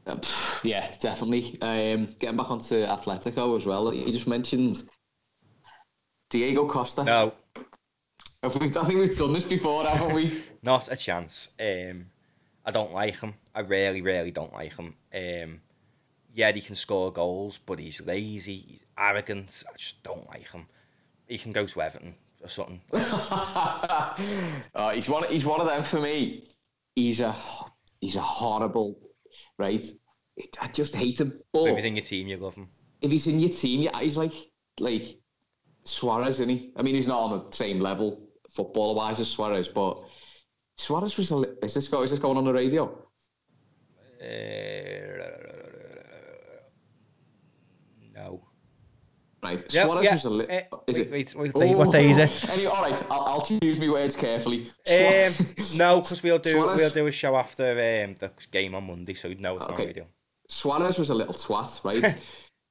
Uh, yeah, definitely. Um, getting back onto Atletico as well. You just mentioned Diego Costa. No, Have we- I think we've done this before, haven't we? not a chance. Um, I don't like him. I really, really don't like him. Um, yeah, he can score goals, but he's lazy. He's arrogant. I just don't like him. He can go to Everton or something. uh, he's one. He's one of them for me. He's a he's a horrible, right? I just hate him. But If he's in your team, you love him. if he's in your team, yeah, he's like like Suarez, isn't he? I mean, he's not on the same level footballer wise as Suarez, but Suarez was. A, is this go? Is this going on the radio? Uh, no. Right, Suarez yeah. was a li- eh, is wait, it? wait, what day- what day is it? Anyway, all right, I'll, I'll choose my words carefully. Um, no, because we'll do Suarez- we'll do a show after um, the game on Monday, so no, it's not Okay. radio. Suarez was a little twat, right?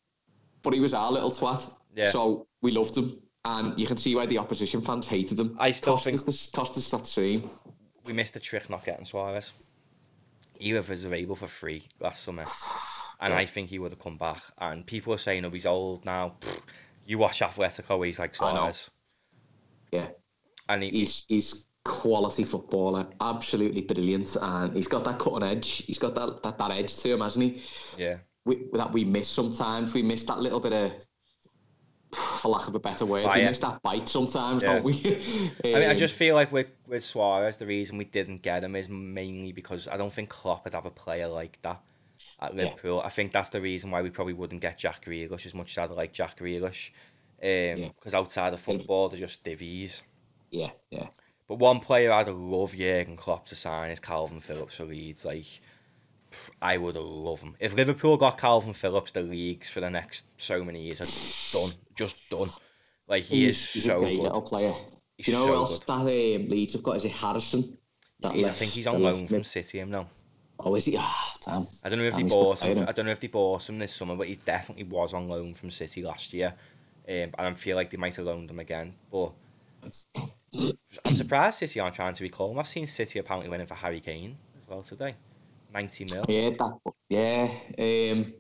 but he was our little twat. Yeah. So we loved him. And you can see why the opposition fans hated him. I still Costa's the, Costa's that same. We missed a trick not getting Suarez. He was available for free last summer, and Yeah. I think he would have come back. And people are saying, "Oh, he's old now." Pfft, You watch Atletico, he's like. Suarez, Yeah. and he, He's he's quality footballer, absolutely brilliant, and he's got that cutting edge. He's got that that, that edge to him, hasn't he? yeah, We, that we miss sometimes. We miss that little bit of, for lack of a better word, we Fire. miss that bite sometimes, Yeah. don't we? I mean, I Um, just feel like with with Suarez, the reason we didn't get him is mainly because I don't think Klopp would have a player like that at Yeah. Liverpool. I think that's the reason why we probably wouldn't get Jack Grealish as much as I'd like Jack Grealish. Because outside of football, they're just divvies. yeah, yeah. But one player I'd love Jurgen Klopp to sign is Kalvin Phillips for Leeds. Like, I would love him. If Liverpool got Kalvin Phillips, the leagues for the next so many years are done. Just done. Like, he he's, is he's so a great good. little player. He's Do you know so who else good. that um, Leeds have got? Is it Harrison? That He's- I think he's on loan from City, him now. Oh, is he? Ah, damn. I don't know if Damn, they bought him. I don't know if they bought him this summer, but he definitely was on loan from City last year. Um, and I feel like they might have loaned him again. But I'm surprised City aren't trying to recall him. I've seen City apparently winning for Harry Kane as well today. 90 mil. Yeah, that. Yeah. Um,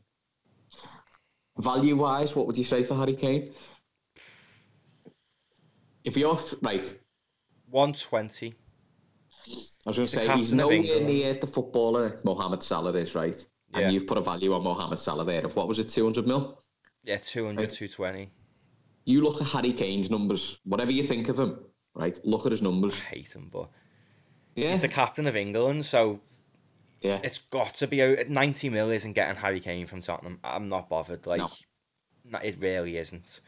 value wise, what would you say for Harry Kane? If you're right, 120. I was going to say he's nowhere near the footballer Mohamed Salah is, right? Yeah. And you've put a value on Mohamed Salah there of what was it, two hundred mil? Yeah, 200, Right. 220. You look at Harry Kane's numbers, whatever you think of him, right? Look at his numbers. I hate him, but Yeah, he's the captain of England, so yeah. it's got to be out. 90 mil isn't getting Harry Kane from Tottenham. I'm not bothered. Like, No. no, it really isn't.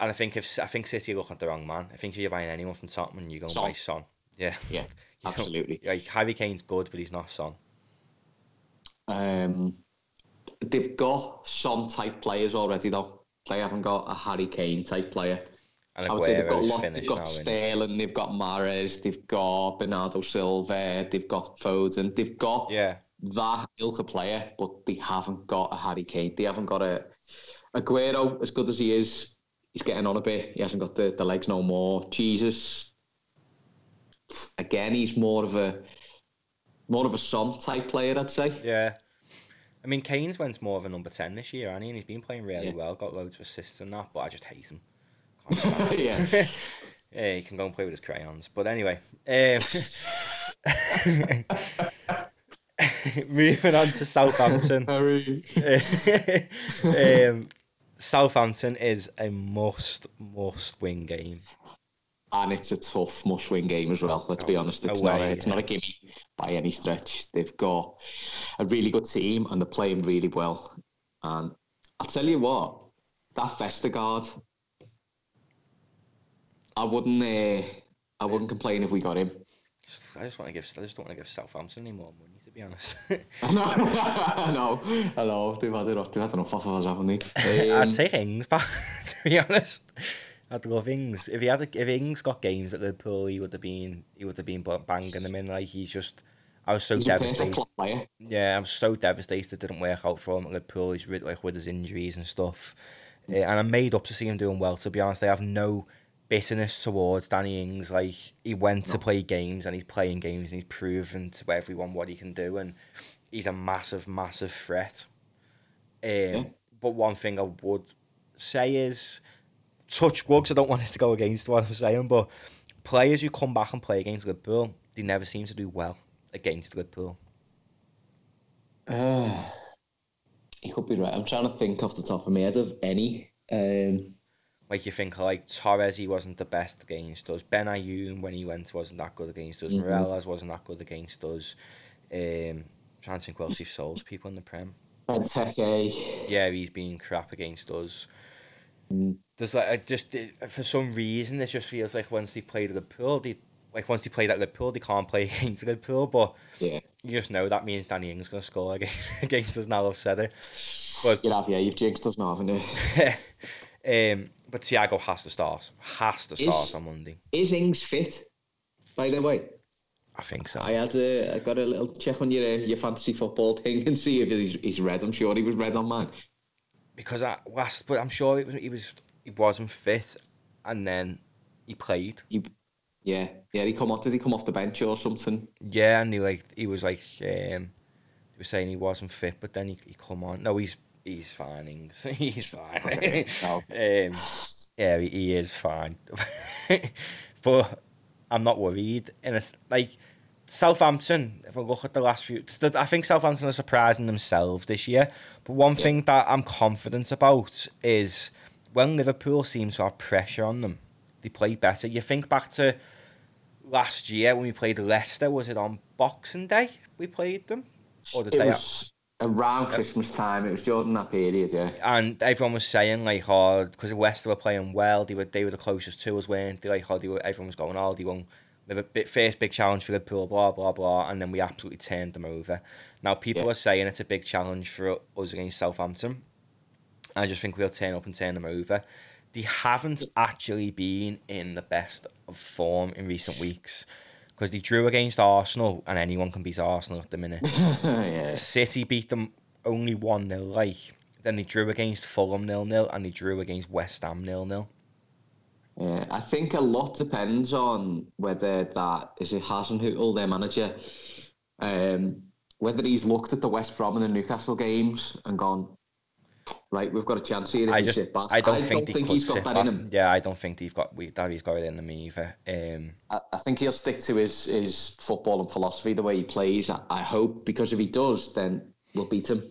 And I think if I think City are looking at the wrong man. I think if you're buying anyone from Tottenham, you're going to buy Son. Yeah, Yeah, absolutely. Like Harry Kane's good, but he's not Son. Um, they've got some type players already though. They haven't got a Harry Kane type player. And I would say they've got lot. They've got now. innit? Sterling, they've got Mahrez, they've got Bernardo Silva, they've got Foden, they've got Yeah, that ilk of player, but they haven't got a Harry Kane. They haven't got a Aguero, as good as he is, he's getting on a bit. He hasn't got the, the legs no more. Jesus, again, he's more of a more of a Son type player, I'd say. yeah. I mean, Kane's went more of a number 10 this year, and he's been playing really Yeah. well, got loads of assists and that, but I just hate him. Can't stand him. yeah. Yeah, he can go and play with his crayons. But anyway, um, moving on to Southampton. um, Southampton is a must, must win game. and it's a tough must-win game as well. Let's be Oh, honest, it's away, not a, it's not a gimme by any stretch. They've got a really good team and they're playing really well. And I'll tell you what, that Vestergaard, I wouldn't, uh, I wouldn't complain if we got him. I just want to give, I just don't want to give Southampton any more money, to be honest. I know, I. They've had enough. They've had enough of us, haven't they? Um, I'd take Ings back, to be honest. I'd love Ings. If he had, if Ings got games at Liverpool, he would have been, he would have been banging them in. Like he's just I was so He's devastated. Yeah, I was so devastated it didn't work out for him at Liverpool. He's rid- like with his injuries and stuff. Uh, and I'm made up to see him doing well. To be honest, I have no bitterness towards Danny Ings. Like he went to play games and he's playing games and he's proven to everyone what he can do. And he's a massive, massive threat. Um, But one thing I would say is touch wood I don't want it to go against what I'm saying, but players who come back and play against Liverpool, they never seem to do well against Liverpool. Uh, you could be right. I'm trying to think off the top of my head of any. Um, Like you think like Torres, he wasn't the best against us. Benayoun when he went wasn't that good against us. Mhm. Morelos wasn't that good against us. Um, trying to think souls people in the Prem. Benteke. Yeah, he's been crap against us. Mm. There's like I just for some reason it just feels like once they played at Liverpool, they like once they played at Liverpool, they can't play against Liverpool. But Yeah. you just know that means Danny Ings gonna score against against us now. I've said it. But You have, yeah, you've jinxed us now, haven't you? um, but Thiago has to start. Has to start Is- on Monday. Is Ings fit? By the way, I think so. I had a, I got a little check on your uh, your fantasy football thing and see if he's, he's red. I'm sure he was red on mine. because I last, but I'm sure it was, he was he wasn't fit, and then he played. He, yeah, yeah. He come off. Did he come off the bench or something? Yeah, and he like he was like um, he was saying he wasn't fit, but then he, he come on. No, he's he's fine. Ings. he's fine. Okay, no. um, yeah, he, he is fine, but I'm not worried. In a s like Southampton, if I look at the last few, I think Southampton are surprising themselves this year. But one Yeah. thing that I'm confident about is when Liverpool seems to have pressure on them, they play better. You think back to last year when we played Leicester, was it on Boxing Day we played them? Or the It day was around Christmas time. It was during that period. Yeah. and everyone was saying like, oh, because West were playing well, they were they were the closest to us, weren't they? Like, oh, they were, everyone was going, oh, they won. With a bit, first big challenge for Liverpool, blah blah blah, and then we absolutely turned them over. Now people Yeah. are saying it's a big challenge for us against Southampton. I just think we'll turn up and turn them over. They haven't actually been in the best of form in recent weeks because they drew against Arsenal, and anyone can beat Arsenal at the minute. yeah. City beat them only 1 0, like. Then they drew against Fulham 0 0 and they drew against West Ham 0 0. Yeah, I think a lot depends on whether that is it Hasenhüttl, their manager, um, whether he's looked at the West Brom and the Newcastle games and gone, right, we've got a chance here if I just, sit back. I don't think, they could he's got that back. in him. Yeah, I don't think he's got we, that he's got it in him either. Um, I, I think he'll stick to his, his football and philosophy, the way he plays. I, I hope, because if he does, then we'll beat him.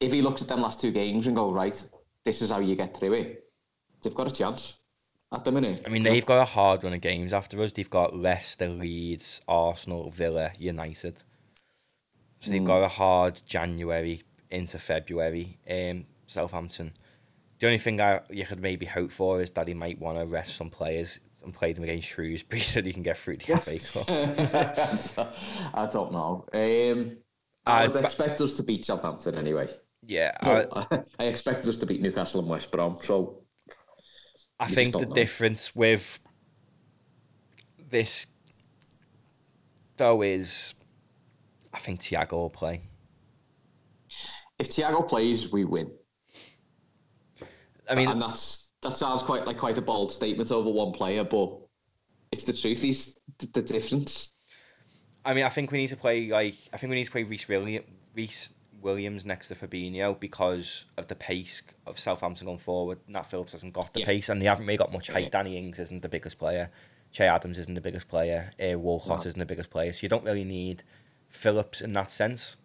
If he looks at them last two games and go, right, this is how you get through it, they've got a chance at the minute. I mean, they've got a hard run of games after us. They've got Leicester, Leeds, Arsenal, Villa, United. So they've Mm. got a hard January into February. Um, Southampton. The only thing I you could maybe hope for is that he might want to rest some players and play them against Shrewsbury so he can get through the FA Cup. I don't know. Um, I would expect us to beat Southampton anyway. Yeah, I, I, expect us to beat Newcastle and West Brom. So I think the know. difference with this though is I think Thiago will play. If Thiago plays, we win. I mean, and that's that sounds quite like quite a bold statement over one player, but it's the truth. He's the, the difference. I mean, I think we need to play like I think we need to play Rhys Williams, Rhys Williams next to Fabinho because of the pace of Southampton going forward. Nat Phillips hasn't got the Yeah. pace, and they haven't really got much height. Yeah. Danny Ings isn't the biggest player. Che Adams isn't the biggest player. Uh, Walcott No. isn't the biggest player. So you don't really need Phillips in that sense.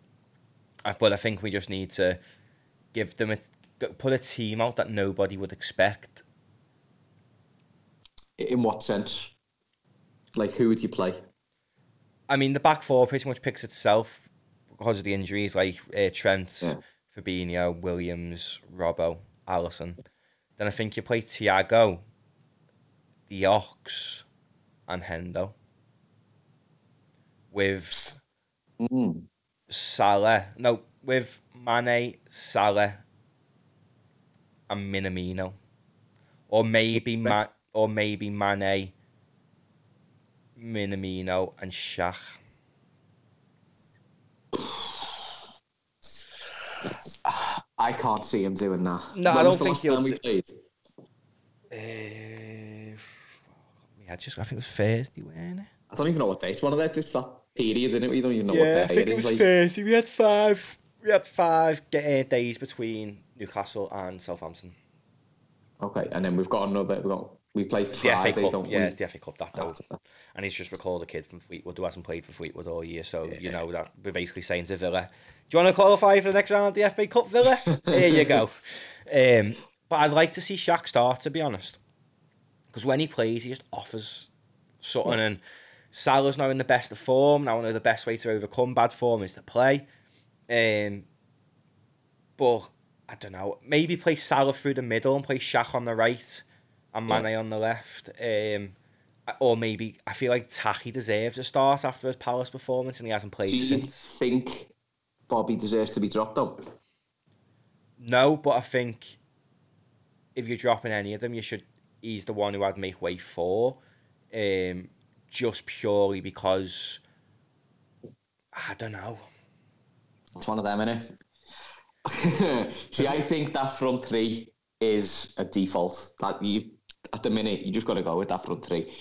But I think we just need to give them a put a team out that nobody would expect. In what sense? Like, who would you play? I mean, the back four pretty much picks itself because of the injuries, like uh, Trent, Yeah. Fabinho, Williams, Robbo, Alisson. Then I think you play Thiago, the Ox, and Hendo. With Mm. Salah. No, with Mane, Salah, and Minamino, or maybe Ma- or maybe Mane, Minamino, and Shaq. I can't see him doing that. No, when I don't think he'll. We? Uh, I just I think it was Thursday, weren't it? I don't even know what date. One of that. It's that period, isn't it? We don't even know yeah, I what day think it it was like, Thursday. We had five. We had five uh, days between Newcastle and Southampton. okay, and then we've got another. We got we play The FA Cup, don't yeah, we? it's the FA Cup that though. After- And he's just recalled a kid from Fleetwood who hasn't played for Fleetwood all year. So you know that we're basically saying to Villa, "Do you want to qualify for the next round of the FA Cup, Villa? Here you go." Um, but I'd like to see Shaq start, to be honest, because when he plays, he just offers something. And Salah's now in the best of form. Now I know the best way to overcome bad form is to play. Um, but I don't know. Maybe play Salah through the middle and play Shaq on the right and Yeah. Mane on the left. Um, or maybe I feel like Taki deserves a start after his Palace performance and he hasn't played Do you since. think Bobby deserves to be dropped though? No, but I think if you're dropping any of them, you should. He's the one who I'd make way for, um, just purely because I don't know. It's one of them, innit? See, I think that front three is a default. That you at the minute you just got to go with that front three.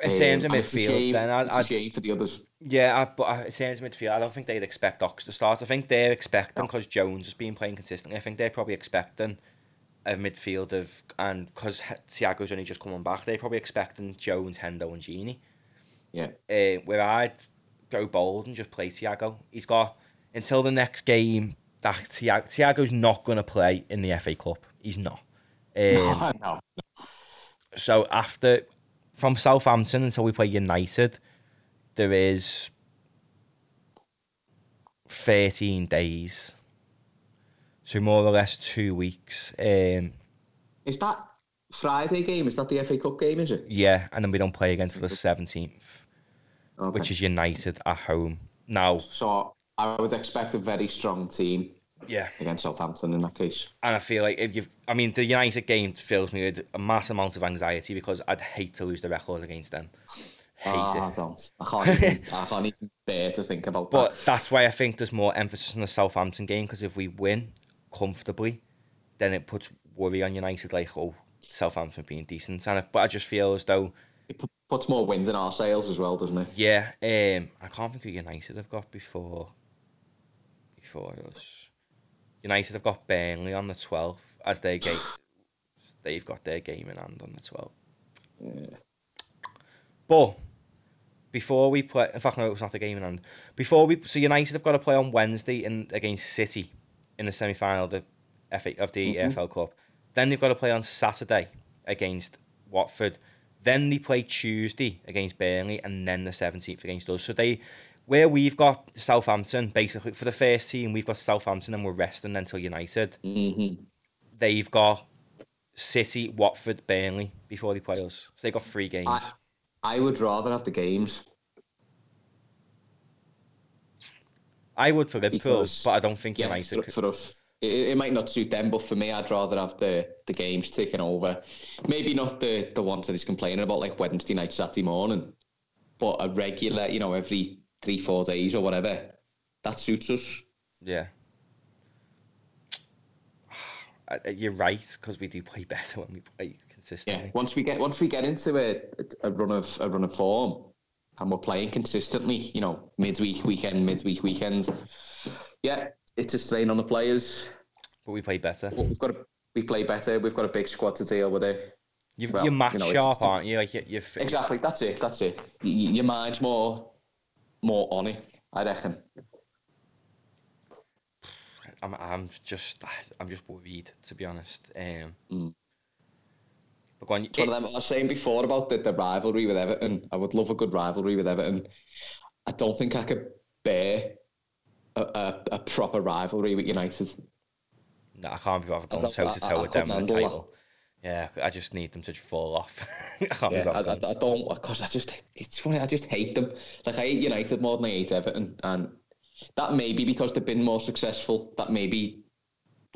In terms of Um, it's a midfield, shame- then I'd, it's shame for the others. Yeah, I, but I, in terms of midfield, I don't think they'd expect Ox to start. I think they're expecting because Jones has been playing consistently. I think they're probably expecting a midfield of and because Thiago's only just coming back, they're probably expecting Jones, Hendo, and Gini. Yeah, Uh, where I'd go bold and just play Thiago. He's got until the next game that Thiago, Thiago's not going to play in the FA Cup. He's not. Um, no. so after from Southampton until we play United, there is thirteen days. So more or less two weeks. Um, Is that Friday game? Is that the FA Cup game? Is it? yeah, and then we don't play again until the seventeenth, Okay. which is United at home. Now, so I would expect a very strong team yeah, against Southampton in that case. and I feel like if you've, I mean, the United game fills me with a mass amount of anxiety because I'd hate to lose the record against them. Hate I it. don't. I can't even. I can't even bear to think about But that. that's why I think there's more emphasis on the Southampton game because if we win comfortably, then it puts worry on United like, oh, Southampton being decent. And if, but I just feel as though, It pu- puts more wins in our sails as well, doesn't it? yeah, um, I can't think who United have got before. Before us, United have got Burnley on the twelfth as their game. They've got their game in hand on the twelfth. Yeah. But before we play, in fact, no, it was not the game in hand. Before we, so United have got to play on Wednesday in against City in the semi final of the FA of the Mhm. EFL Cup. Then they've got to play on Saturday against Watford. Then they play Tuesday against Burnley, and then the seventeenth against us. So they, where we've got Southampton, basically for the first team, we've got Southampton, and we're resting until United. hmm They've got City, Watford, Burnley before they play us. So they got three games. I, I would rather have the games. I would for Liverpool, Because- but I don't think Yeah, United. for, for us. It, it might not suit them, but for me, I'd rather have the, the games taken over. Maybe not the, the ones that he's complaining about, like Wednesday night, Saturday morning, but a regular, you know, every three, four days or whatever. That suits us. Yeah. You're right because we do play better when we play consistently. Yeah. consistently. Once we get once we get into a, a run of a run of form, and we're playing consistently, you know, midweek weekend, midweek weekend. Yeah, it's a strain on the players. But we play better. But we've got to we play better. We've got a big squad to deal with it. You've, well, you're match you know, sharp, aren't you? Like you, you're fit. Exactly. That's it. That's it. Y- y- your mind's more more on it. I reckon. I'm, I'm just, I'm just worried to be honest. Um, Mm. But on, one of them. I was saying before about the, the rivalry with Everton. I would love a good rivalry with Everton. I don't think I could bear a, a, a proper rivalry with United. no, I can't be bothered going toe to toe with them in the title. Yeah, I just need them to fall off. I can't Yeah, I. I, I don't oh because I just it's funny. I just hate them. Like I hate United more than I hate Everton, and that may be because they've been more successful. That may be,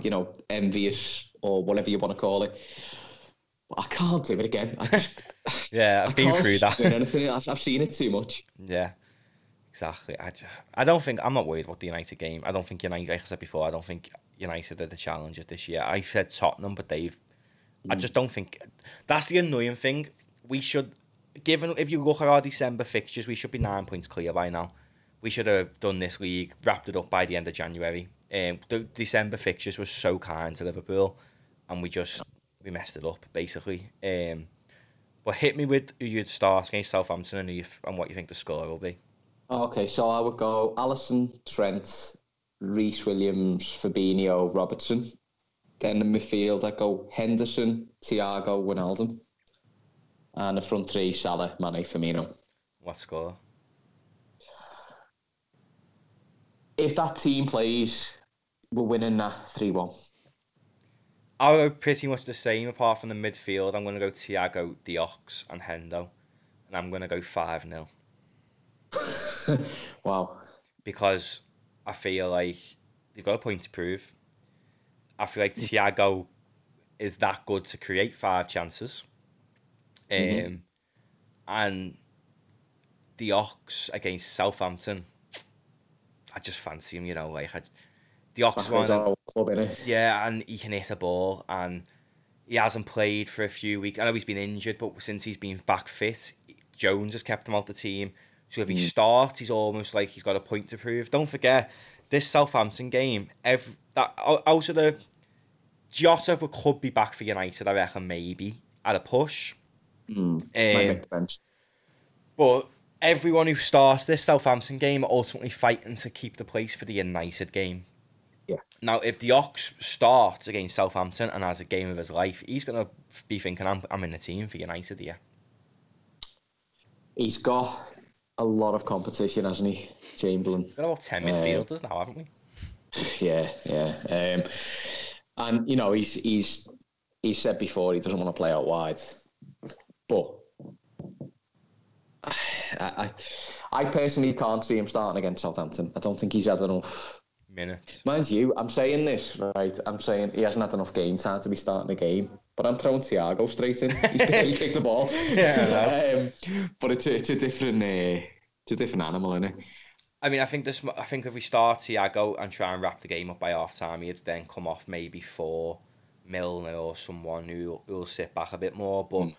you know, envious or whatever you want to call it. I can't do it again. I just, yeah, I I've been can't through that. Anything. I've, I've seen it too much. Yeah. Exactly. I, ju- I don't think I'm not worried about the United game. I don't think United, like I said before, I don't think United are the challengers this year. I said Tottenham, but they've. I just don't think that's the annoying thing. We should, given if you look at our December fixtures, we should be nine points clear by now. We should have done this league, wrapped it up by the end of January. Um, the December fixtures were so kind to Liverpool, and we just we messed it up basically. Um, but hit me with who you'd start against Southampton and, you, and what you think the score will be. Okay, so I would go Alisson, Trent, Rhys Williams, Fabinho, Robertson. Then in midfield, I go Henderson, Thiago, Wijnaldum. And the front three, Salah, Mane, Firmino. What score? If that team plays, we're winning that 3 1. I'll go pretty much the same apart from the midfield. I'm going to go Thiago, the Ox, and Hendo. And I'm going to go 5 0 Wow. because I feel like they've got a point to prove. I feel like Thiago is that good to create five chances. Um, Mhm. And the Ox against Southampton, I just fancy him, you know. Like, I, the Ox That's one, club, innit? yeah, and he can hit a ball, and he hasn't played for a few weeks. I know he's been injured, but since he's been back fit, Jones has kept him out the team. So if he Mm. starts, he's almost like he's got a point to prove. Don't forget this Southampton game. Every that out of the Jota could be back for United. I reckon maybe at a push. Mm. Um, make the bench. but everyone who starts this Southampton game are ultimately fighting to keep the place for the United game. Yeah. Now, if the Ox starts against Southampton and has a game of his life, he's going to be thinking, I'm, I'm in the team for United here. He's got a lot of competition, hasn't he, Chamberlain? We've got about 10 Yeah. midfielders now, haven't we? Yeah, yeah. Um, and you know, he's he's he said before he doesn't want to play out wide, but I, I I personally can't see him starting against Southampton. I don't think he's had enough. Minutes. Mind you, I'm saying this right. I'm saying he hasn't had enough game time to be starting the game. But I'm throwing Thiago straight in. Barely kicked the ball. Yeah, um, but it's a, it's a different uh, it's a different animal, isn't it? I mean, I think this. I think if we start Thiago and try and wrap the game up by half time, he'd then come off maybe for Milner or someone who who'll sit back a bit more. But Mm.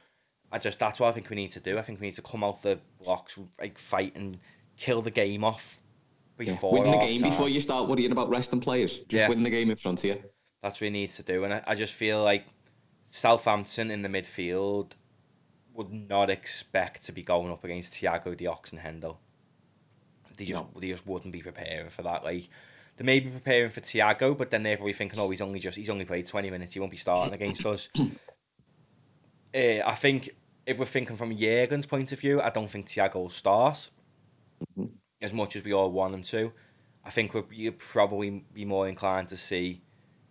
I just that's what I think we need to do. I think we need to come out the blocks, like fight and kill the game off Yeah. Win the game time. before you start worrying about resting players. Just Yeah. win the game in front of you. That's what he needs to do. And I, I just feel like Southampton in the midfield would not expect to be going up against Thiago, the Ox, and Hendo. They just, No. they just wouldn't be preparing for that. Like they may be preparing for Thiago, but then they're probably thinking, "Oh, he's only just he's only played twenty minutes. He won't be starting against us." Uh, I think if we're thinking from Jurgen's point of view, I don't think Thiago will start Mhm. As much as we all want him to. I think we're you'd probably be more inclined to see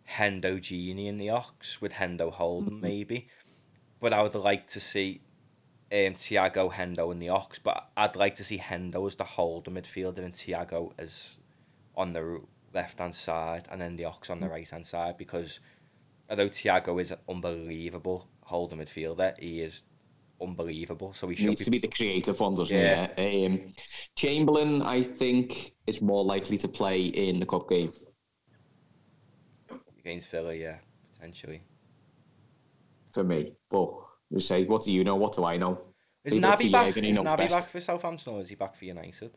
Hendo Gini in the Ox with Hendo Holden Mhm. maybe. But I would like to see um, Thiago Hendo in the Ox, but I'd like to see Hendo as the Holden midfielder and Thiago as on the left hand side and then the Ox on the right hand side because although Thiago is an unbelievable Holden midfielder, he is unbelievable. So he needs be to be the creative one, doesn't Yeah. he? Yeah. Um, Chamberlain, I think, is more likely to play in the cup game. against Villa, yeah, potentially. for me. But you say, what do you know? What do I know? Is Leave Naby back? Is Naby best. back for Southampton or is he back for United?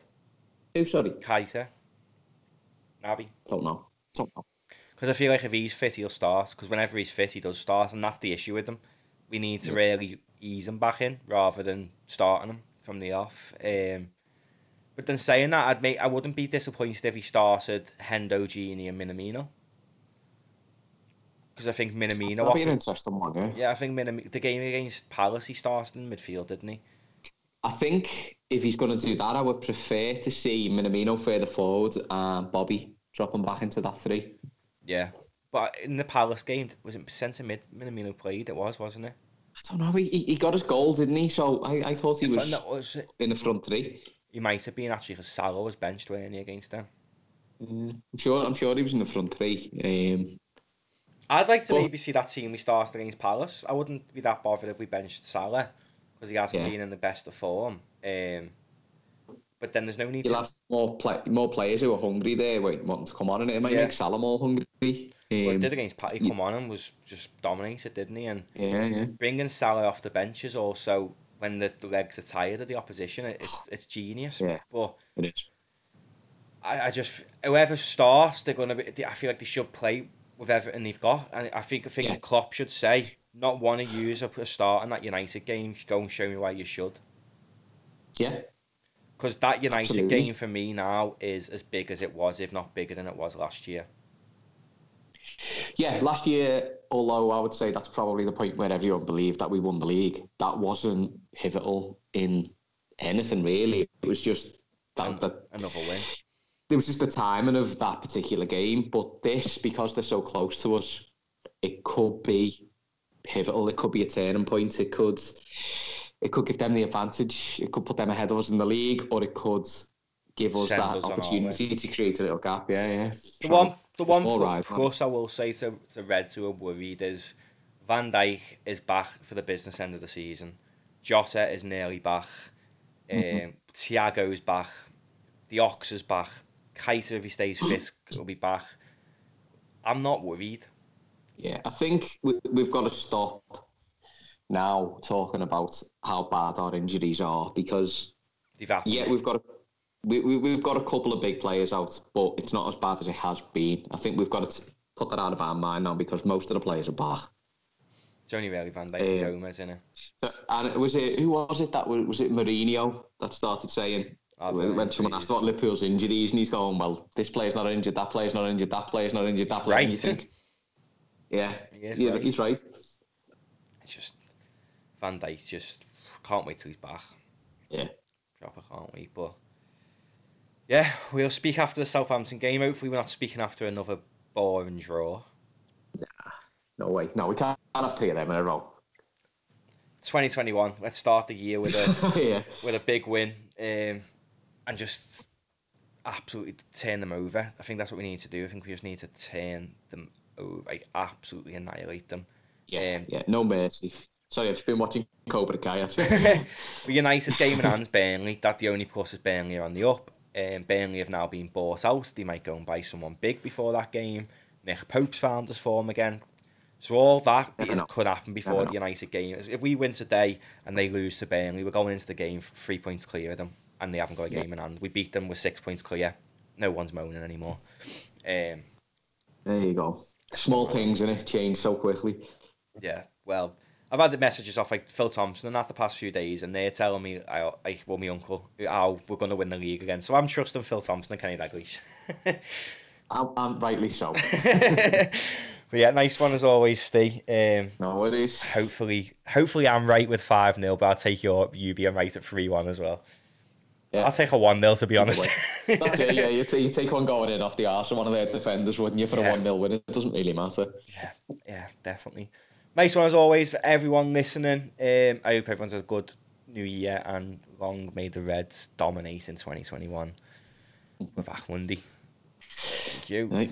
Oh, sorry, Kaiser. Naby. don't know. Don't know. Because I feel like if he's fit, he'll start. Because whenever he's fit, he does start, and that's the issue with him. We need to really ease him back in rather than starting him from the off. Um, but then saying that, I'd make I wouldn't be disappointed if he started Hendo, Gini, and Minamino. Because I think Minamino. That'll be an interesting one. Yeah. yeah, I think Minamino, the game against Palace, he started in midfield, didn't he? I think if he's going to do that, I would prefer to see Minamino further forward and Bobby dropping back into that three. Yeah. But in the Palace game, was it centre mid Minamino played? It was, wasn't it? I don't know. He, he got his goal, didn't he? So I, I thought he was was in the front three. He might have been actually because Salah was benched when he against them. Uh, I'm sure. I'm sure he was in the front three. Um, I'd like to Well- maybe see that team we started against Palace. I wouldn't be that bothered if we benched Salah because he hasn't Yeah. been in the best of form. Um, but then there's no need You'll to. have more play, more players who are hungry there, wait, wanting to come on, and it might Yeah. make Salah more hungry. Well, Um, did against Patty come on and was just dominated, didn't he? And yeah, yeah. bringing Salah off the bench is also when the, the legs are tired of the opposition. It's it's genius. Yeah. But It is. I, I just whoever starts, they're gonna be. I feel like they should play with everything they've got, and I think I think Yeah. Klopp should say not want to use a, a start in that United game. Go and show me why you should. Yeah, Because that United Absolutely. game for me now is as big as it was, if not bigger than it was last year. yeah. Last year, although I would say that's probably the point where everyone believed that we won the league, that wasn't pivotal in anything really. It was just that, that Another win. it was just the timing of that particular game. But this, because they're so close to us, it could be pivotal. It could be a turning point. It could, it could give them the advantage. It could put them ahead of us in the league, or it could give us Send that us opportunity to create a little gap. Yeah, yeah. The one, the one all pl- plus I will say to, to Reds who are worried is Van Dijk is back for the business end of the season. Jota is nearly back. Um, Thiago's back. The Ox is back. Keita, if he stays fit, will be back. I'm not worried. Yeah, I think we, we've got to stop now talking about how bad our injuries are because yeah, we've got a, we, we, we've got a couple of big players out, but it's not as bad as it has been. I think we've got to put that out of our mind now because most of the players are back. It's only really Van Dijk and Um, Gomez, in it. So, and it was it who was it that was, was it Mourinho that started saying when, someone asked about Liverpool's injuries and he's going, well, this player's not injured, that player's not injured, that player's not injured, that player. right. You think, yeah, He yeah, right. he's right. It's just Van just can't wait till he's back. Yeah. Proper can't we? But yeah, we'll speak after the Southampton game. Hopefully, we're not speaking after another boring draw. No way. No, we can't have three of them in a row. 2021. Let's start the year with a yeah. with a big win, um, and just absolutely turn them over. I think that's what we need to do. I think we just need to turn them over, like absolutely annihilate them. Yeah. Um, yeah. No mercy. Sorry, I've just been watching Cobra Kai. Actually. With United game in hands, Burnley. That the only plus is Burnley are on the up. Um, Burnley have now been bought out. They might go and buy someone big before that game. Nick Pope's found his form again. So all that is, could happen before the. United game. If we win today and they lose to Burnley, we're going into the game three points clear of them, and they haven't got a Yeah. game in hand. We beat them with six points clear. No one's moaning anymore. Um, there you go. Small things in it change so quickly. Yeah, well, I've had the messages off like Phil Thompson and that the past few days, and they're telling me, I, I well, my uncle, how we're going to win the league again. So I'm trusting Phil Thompson and Kenny Dalglish. And, and rightly so. but yeah, nice one as always, Steve. Um, no, it is. hopefully, hopefully I'm right with five 0 but I'll take your you being right at three one as well. Yeah. I'll take a one 0 to be honest. That's it, yeah. You, t- you take one going in off the arse of one of their defenders, wouldn't you, for Yeah. a 1 0 win? It doesn't really matter. Yeah, yeah, definitely. Nice one as always for everyone listening. Um, I hope everyone's had a good new year and long may the Reds dominate in 2021. We're back Monday. Thank you. Right.